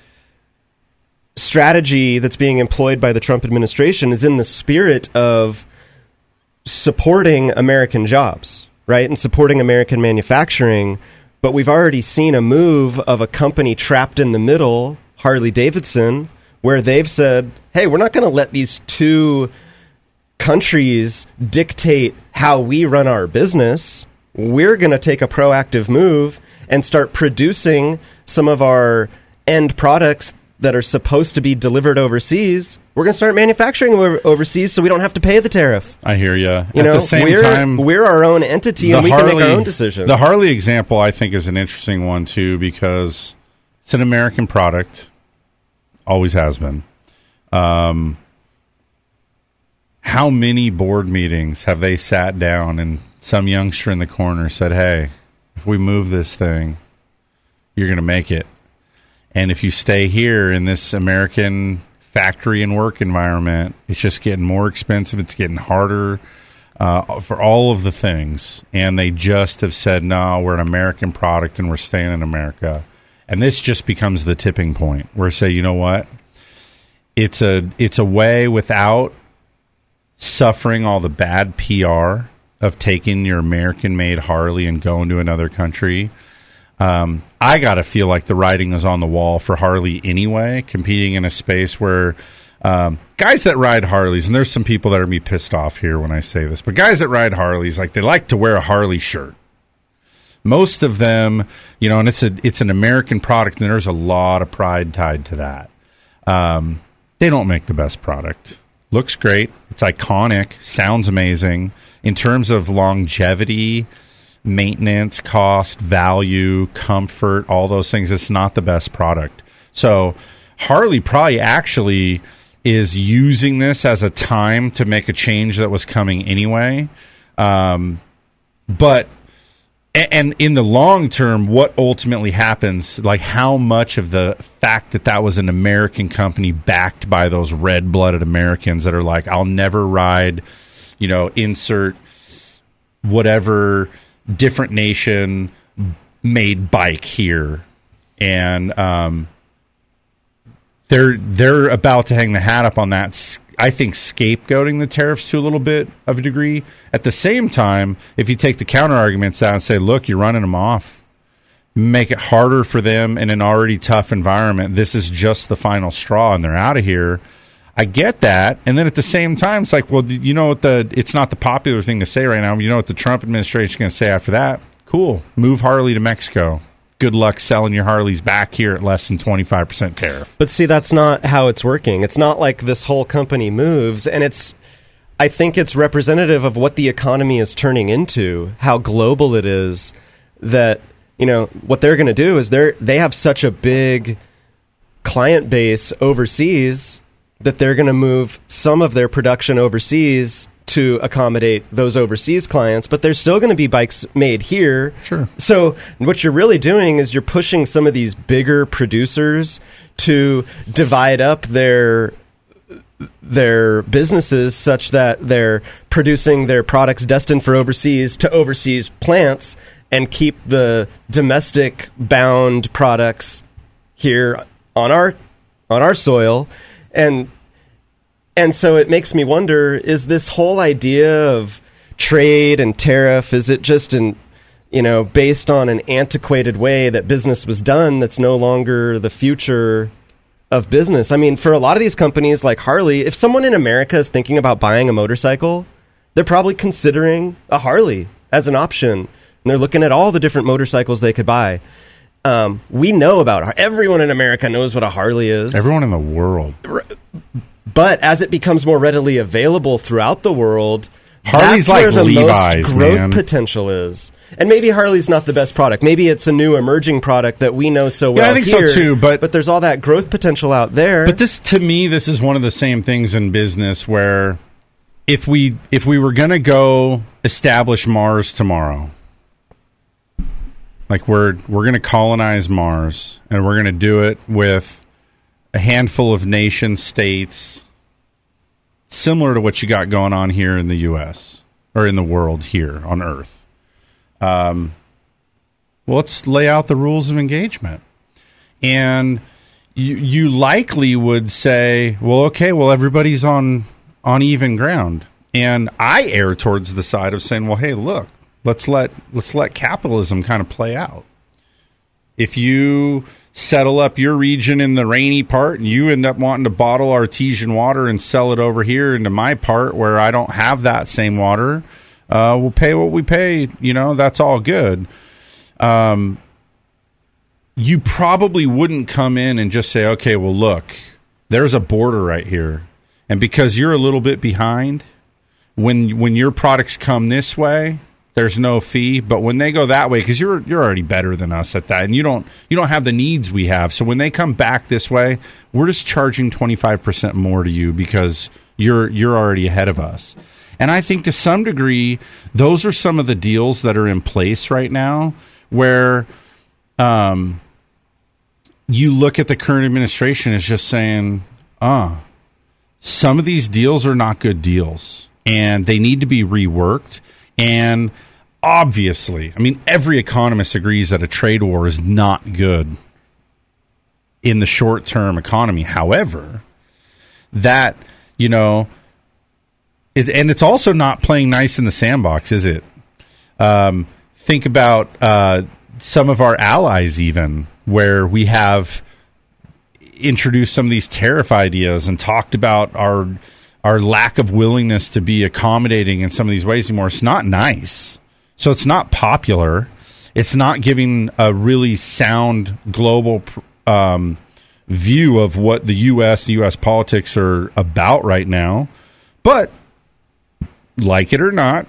strategy that's being employed by the Trump administration is in the spirit of supporting American jobs, right? And supporting American manufacturing. But we've already seen a move of a company trapped in the middle, Harley Davidson, where they've said, hey, we're not going to let these two countries dictate how we run our business. We're going to take a proactive move and start producing some of our end products that are supposed to be delivered overseas. We're going to start manufacturing overseas so we don't have to pay the tariff. I hear you. You At know, the same we're, time, we're our own entity and we can make our own decisions. The Harley example, I think, is an interesting one too because it's an American product, always has been. Um, how many board meetings have they sat down and some youngster in the corner said, "Hey, if we move this thing, you're going to make it, and if you stay here in this American factory and work environment, it's just getting more expensive. It's getting harder." uh, for all of the things, and they just have said, "No, we're an American product, and we're staying in America." And this just becomes the tipping point where say, you know what? It's a it's a way without suffering all the bad PR of taking your American-made Harley and going to another country. Um, I got to feel like the writing is on the wall for Harley anyway, competing in a space where um, guys that ride Harleys, and there's some people that are be pissed off here when I say this, but guys that ride Harleys, like they like to wear a Harley shirt. Most of them, you know, and it's a it's an American product, and there's a lot of pride tied to that. Um, they don't make the best product. Looks great. It's iconic. Sounds amazing. In terms of longevity, maintenance, cost, value, comfort, all those things, it's not the best product. So Harley probably actually is using this as a time to make a change that was coming anyway. Um, but and in the long term, what ultimately happens, like how much of the fact that that was an American company backed by those red blooded Americans that are like, I'll never ride, you know, insert whatever different nation made bike here. And, um, they're they're about to hang the hat up on that. I think scapegoating the tariffs to a little bit of a degree. At the same time, if you take the counter arguments out and say, "Look, you're running them off," make it harder for them in an already tough environment. This is just the final straw, and they're out of here. I get that, and then at the same time, it's like, well, you know what the? It's not the popular thing to say right now. You know what the Trump administration is going to say after that? Cool, move Harley to Mexico. Good luck selling your Harleys back here at less than twenty five percent tariff. But see, that's not how it's working. It's not like this whole company moves, and it's. I think it's representative of what the economy is turning into, how global it is. That you know what they're going to do is they they have such a big client base overseas that they're going to move some of their production overseas to accommodate those overseas clients, but there's still going to be bikes made here. Sure. So what you're really doing is you're pushing some of these bigger producers to divide up their their businesses such that they're producing their products destined for overseas to overseas plants and keep the domestic bound products here on our on our soil and and so it makes me wonder is this whole idea of trade and tariff is it just an you know based on an antiquated way that business was done that's no longer the future of business i mean for a lot of these companies like harley if someone in america is thinking about buying a motorcycle they're probably considering a Harley as an option, and they're looking at all the different motorcycles they could buy. Um, we know about everyone in America knows what a Harley is. Everyone in the world. But as it becomes more readily available throughout the world, Harley's that's where like the Levi's, most growth man. potential is. And maybe Harley's not the best product. Maybe it's a new emerging product that we know so well Yeah, I think so too, but- but there's all that growth potential out there. But this, to me, this is one of the same things in business where if we if we were going to go establish Mars tomorrow, like we're we're going to colonize Mars, and we're going to do it with a handful of nation states, similar to what you got going on here in the U.S. or in the world here on Earth. Um, well, let's lay out the rules of engagement and you, you likely would say, well, okay, well, everybody's on on even ground, and I err towards the side of saying, well, hey, look, let's let let's let capitalism kind of play out. If you settle up your region in the rainy part and you end up wanting to bottle artesian water and sell it over here into my part where I don't have that same water, uh, we'll pay what we pay. You know, that's all good. Um, you probably wouldn't come in and just say, okay, well, look, there's a border right here. And because you're a little bit behind, when when your products come this way, there's no fee. But when they go that way, because you're you're already better than us at that, and you don't you don't have the needs we have. So when they come back this way, we're just charging 25 percent more to you because you're you're already ahead of us. And I think to some degree, those are some of the deals that are in place right now, where um, you look at the current administration as just saying, uh, some of these deals are not good deals and they need to be reworked. And obviously, I mean, every economist agrees that a trade war is not good in the short term economy. However, that, you know, it, and it's also not playing nice in the sandbox, is it? Um, think about uh, some of our allies, even where we have introduced some of these tariff ideas and talked about our our lack of willingness to be accommodating in some of these ways anymore. It's not nice. So it's not popular. It's not giving a really sound global um, view of what the U.S. U.S. politics are about right now. But like it or not,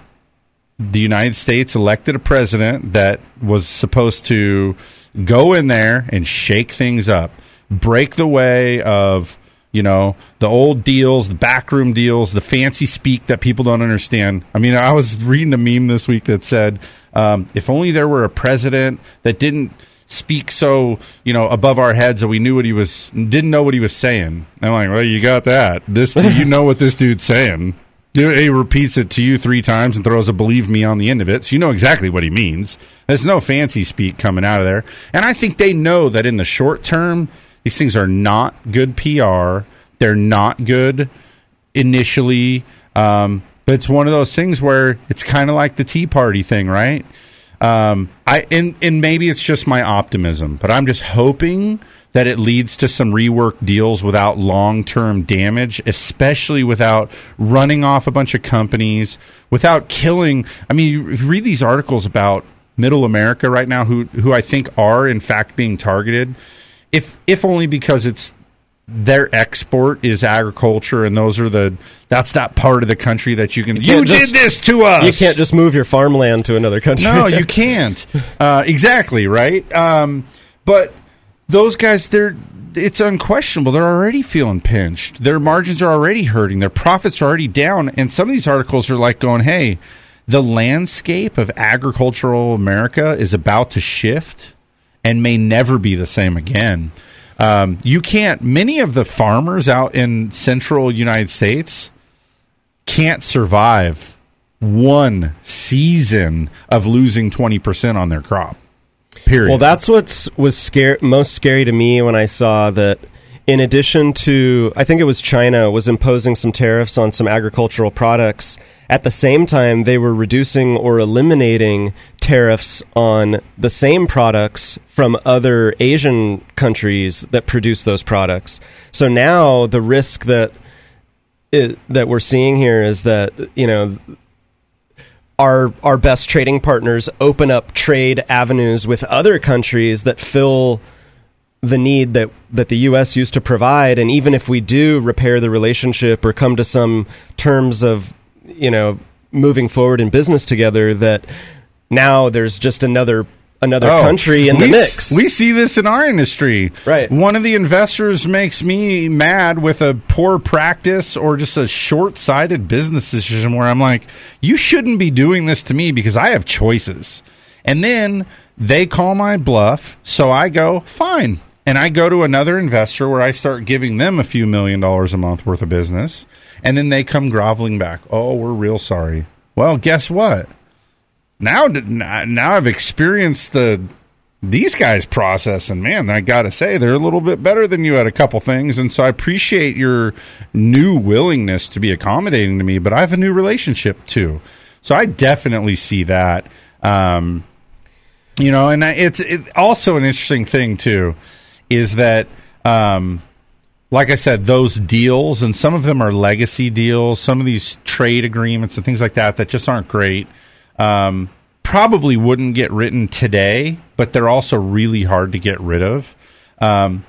the United States elected a president that was supposed to go in there and shake things up, break the way of you know the old deals, the backroom deals, the fancy speak that people don't understand. I mean, I was reading a meme this week that said, um, "If only there were a president that didn't." speak so you know above our heads that we knew what he was didn't know what he was saying i'm like well you got that this you know what this dude's saying he repeats it to you three times and throws a believe me on the end of it, so you know exactly what he means. There's no fancy speak coming out of there. And I think they know that in the short term, these things are not good PR. They're not good initially. Um, but it's one of those things where it's kind of like the Tea Party thing, right? Um, I and and maybe it's just my optimism, but I'm just hoping that it leads to some rework deals without long term damage, especially without running off a bunch of companies, without killing. I mean, you read these articles about Middle America right now, who who I think are in fact being targeted, if if only because it's their export is agriculture, and those are the that's that part of the country that you can. You, can't did this to us. You can't just move your farmland to another country. No, you can't. Uh, exactly right. Um, but those guys, they're it's unquestionable. They're already feeling pinched. Their margins are already hurting. Their profits are already down. And some of these articles are like going, "Hey, the landscape of agricultural America is about to shift and may never be the same again." Um, you can't. Many of the farmers out in central United States can't survive one season of losing 20% on their crop. Period. Well, that's what was scare- most scary to me when I saw that. In addition to, I think it was China was imposing some tariffs on some agricultural products. At the same time, they were reducing or eliminating tariffs on the same products from other Asian countries that produce those products. So now the risk that it, that we're seeing here is that you know our our best trading partners open up trade avenues with other countries that fill the need that that the US used to provide and even if we do repair the relationship or come to some terms of you know moving forward in business together that now there's just another another Oh, country in the we mix. We see this in our industry. Right. One of the investors makes me mad with a poor practice or just a short sighted business decision where I'm like, you shouldn't be doing this to me because I have choices. And then they call my bluff. So I go, fine. And I go to another investor where I start giving them a few million dollars a month worth of business. And then they come groveling back. Oh, we're real sorry. Well, guess what? now now I've experienced the these guys process and man I got to say they're a little bit better than you at a couple things and so I appreciate your new willingness to be accommodating to me but I have a new relationship too so I definitely see that um you know and I- it's it, also an interesting thing too is that um like I said, those deals, and some of them are legacy deals, some of these trade agreements and things like that that just aren't great, um, probably wouldn't get written today, but they're also really hard to get rid of. Um,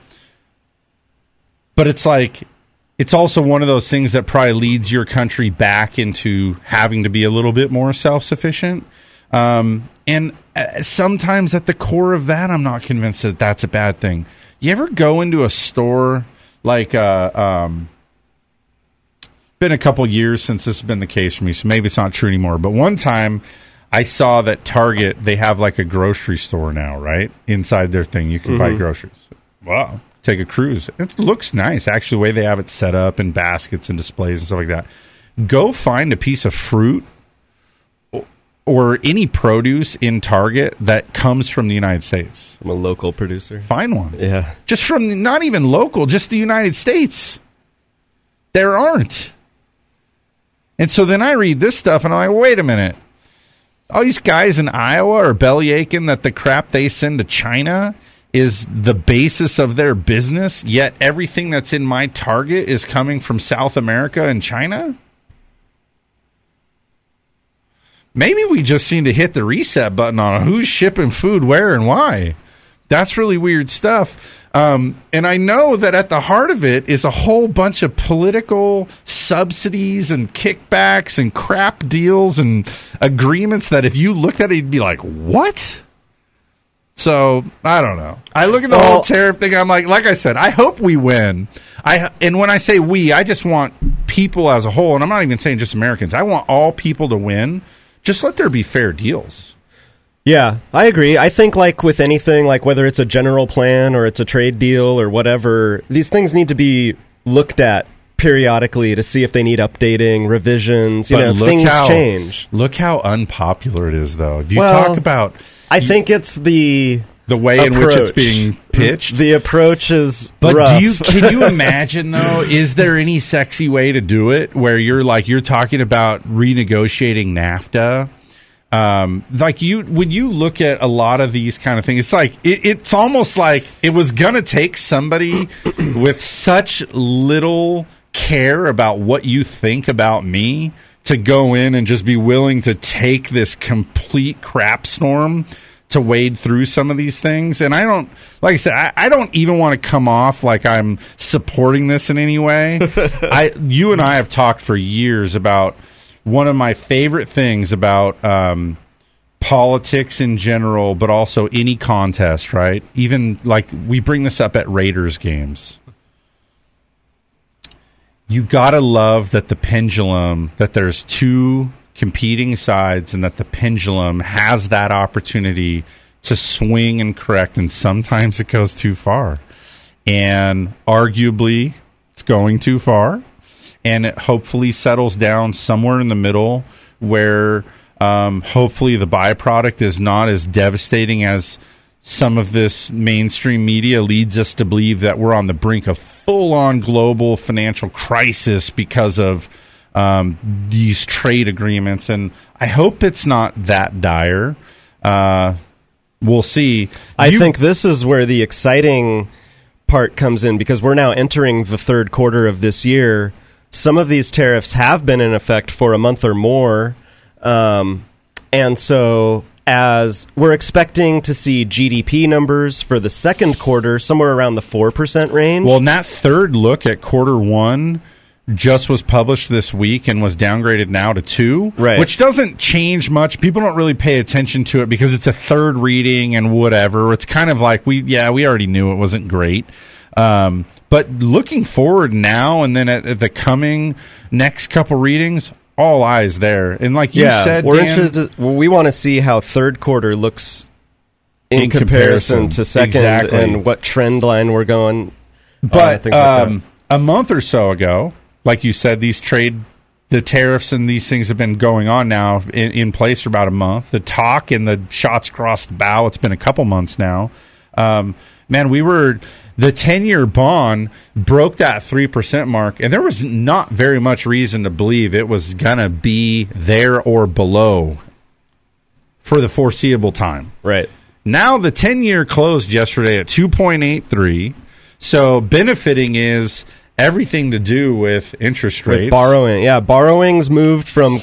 but it's like, it's also one of those things that probably leads your country back into having to be a little bit more self sufficient. Um, and uh, sometimes at the core of that, I'm not convinced that that's a bad thing. You ever go into a store like, uh, um, been a couple years since this has been the case for me, so maybe it's not true anymore. But one time I saw that Target, they have like a grocery store now, right? Inside their thing, you can buy Mhm. groceries. Wow. Take a cruise. It looks nice, actually, the way they have it set up in baskets and displays and stuff like that. Go find a piece of fruit or any produce in Target that comes from the United States. I'm a local producer. Find one. Yeah. Just from not even local, just the United States. There aren't. And so then I read this stuff and I'm like, wait a minute. All these guys in Iowa are belly aching that the crap they send to China is the basis of their business, yet everything that's in my target is coming from South America and China? Maybe we just seem to hit the reset button on who's shipping food where and why. That's really weird stuff. Um, and I know that at the heart of it is a whole bunch of political subsidies and kickbacks and crap deals and agreements that if you looked at it, you'd be like, what? So I don't know. I look at the whole tariff thing. I'm like, like I said, I hope we win. I and when I say we, I just want people as a whole, and I'm not even saying just Americans. I want all people to win. Just let there be fair deals. Yeah, I agree. I think like with anything, like whether it's a general plan or it's a trade deal or whatever, these things need to be looked at periodically to see if they need updating, revisions. You But know, things how- change. Look how unpopular it is, though. If you Well, talk about I think it's the the way in which it's being pitched. The approach is But rough. do you can you imagine though? Is there any sexy way to do it where you're like you're talking about renegotiating NAFTA? Um, like you when you look at a lot of these kind of things, it's like it, it's almost like it was gonna take somebody with such little care about what you think about me to go in and just be willing to take this complete crap storm to wade through some of these things. And I don't, like I said, I, I don't even want to come off like I'm supporting this in any way. I, you and I have talked for years about one of my favorite things about um, politics in general, but also any contest, right? Even like we bring this up at Raiders games. You gotta love that the pendulum, that there's two competing sides, and that the pendulum has that opportunity to swing and correct, and sometimes it goes too far. And arguably, it's going too far and it hopefully settles down somewhere in the middle where um, hopefully the byproduct is not as devastating as some of this mainstream media leads us to believe that we're on the brink of full on global financial crisis because of um, these trade agreements. And I hope it's not that dire. Uh, we'll see. I You- think this is where the exciting part comes in because we're now entering the third quarter of this year. Some of these tariffs have been in effect for a month or more. Um, And so, as we're expecting to see GDP numbers for the second quarter somewhere around the 4% range. Well, and that third look at quarter one just was published this week and was downgraded now to two, Right. which doesn't change much. People don't really pay attention to it because it's a third reading and whatever. It's kind of like we, yeah, we already knew it wasn't great. Um, but looking forward now and then at, at the coming next couple readings, all eyes there. And like you yeah, said, we're Dan, interested. well, we want to see how third quarter looks in, In comparison, comparison. to second, Exactly. and what trend line we're going. uh, But things like that. um, a month or so ago, like you said, these trade, the tariffs and these things have been going on now in, in place for about a month. The talk and the shots across the bow, it's been a couple months now. Um, man, we were the ten-year bond broke that three percent mark, and there was not very much reason to believe it was gonna be there or below for the foreseeable time. Right. Now the 10 year closed yesterday at 2.83. So benefiting is everything to do with interest With rates. borrowing, yeah, borrowings moved from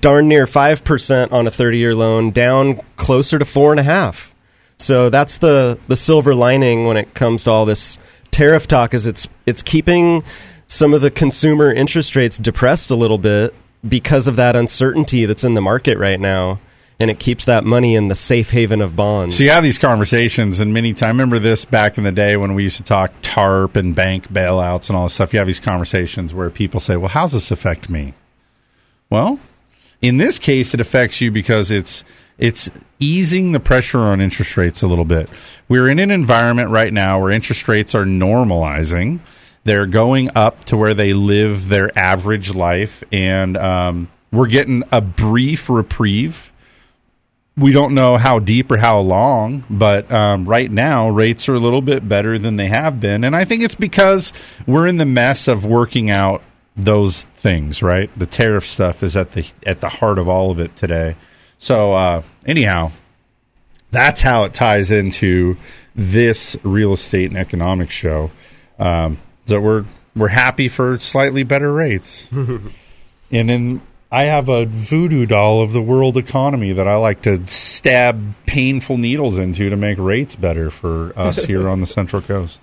darn near five percent on a thirty-year loan down closer to four and a half. So that's the the silver lining when it comes to all this tariff talk. Is it's it's keeping some of the consumer interest rates depressed a little bit because of that uncertainty that's in the market right now, and it keeps that money in the safe haven of bonds. So you have these conversations, and many times, I remember this back in the day when we used to talk TARP and bank bailouts and all this stuff. You have these conversations where people say, "Well, how's this affect me?" Well, in this case, it affects you because it's it's easing the pressure on interest rates a little bit. We're in an environment right now where interest rates are normalizing. They're going up to where they live their average life, and um, we're getting a brief reprieve we don't know how deep or how long, but um, right now rates are a little bit better than they have been, and I think it's because we're in the mess of working out those things. Right, the tariff stuff is at the at the heart of all of it today. So uh, anyhow, that's how it ties into this real estate and economics show. Um, that we're we're happy for slightly better rates. And then I have a voodoo doll of the world economy that I like to stab painful needles into to make rates better for us here on the Central Coast.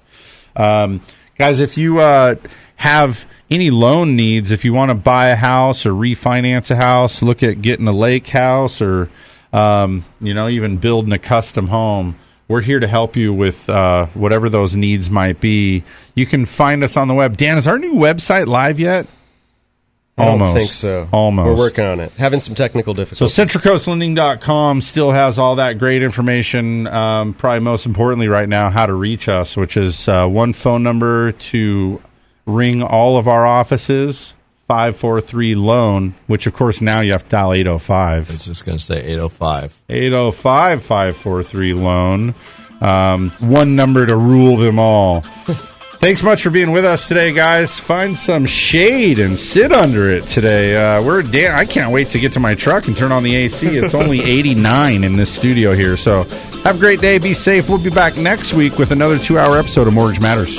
Um, guys, if you uh, have any loan needs, if you want to buy a house or refinance a house, look at getting a lake house or um, you know even building a custom home. We're here to help you with uh, whatever those needs might be. You can find us on the web. Dan, is our new website live yet? I don't Almost. think so. Almost. We're working on it. Having some technical difficulties. So difficulties. centralcoastlending.com still has all that great information. Um, probably most importantly right now, how to reach us, which is uh, one phone number to ring all of our offices, 543 loan, which of course now you have to dial 805. It's just going to say 805. 805 543 loan. Um, one number to rule them all. Thanks much for being with us today, guys. Find some shade and sit under it today. Uh, we're Dan. I can't wait to get to my truck and turn on the AC. It's only 89 in this studio here. So have a great day. Be safe. We'll be back next week with another two hour episode of Mortgage Matters.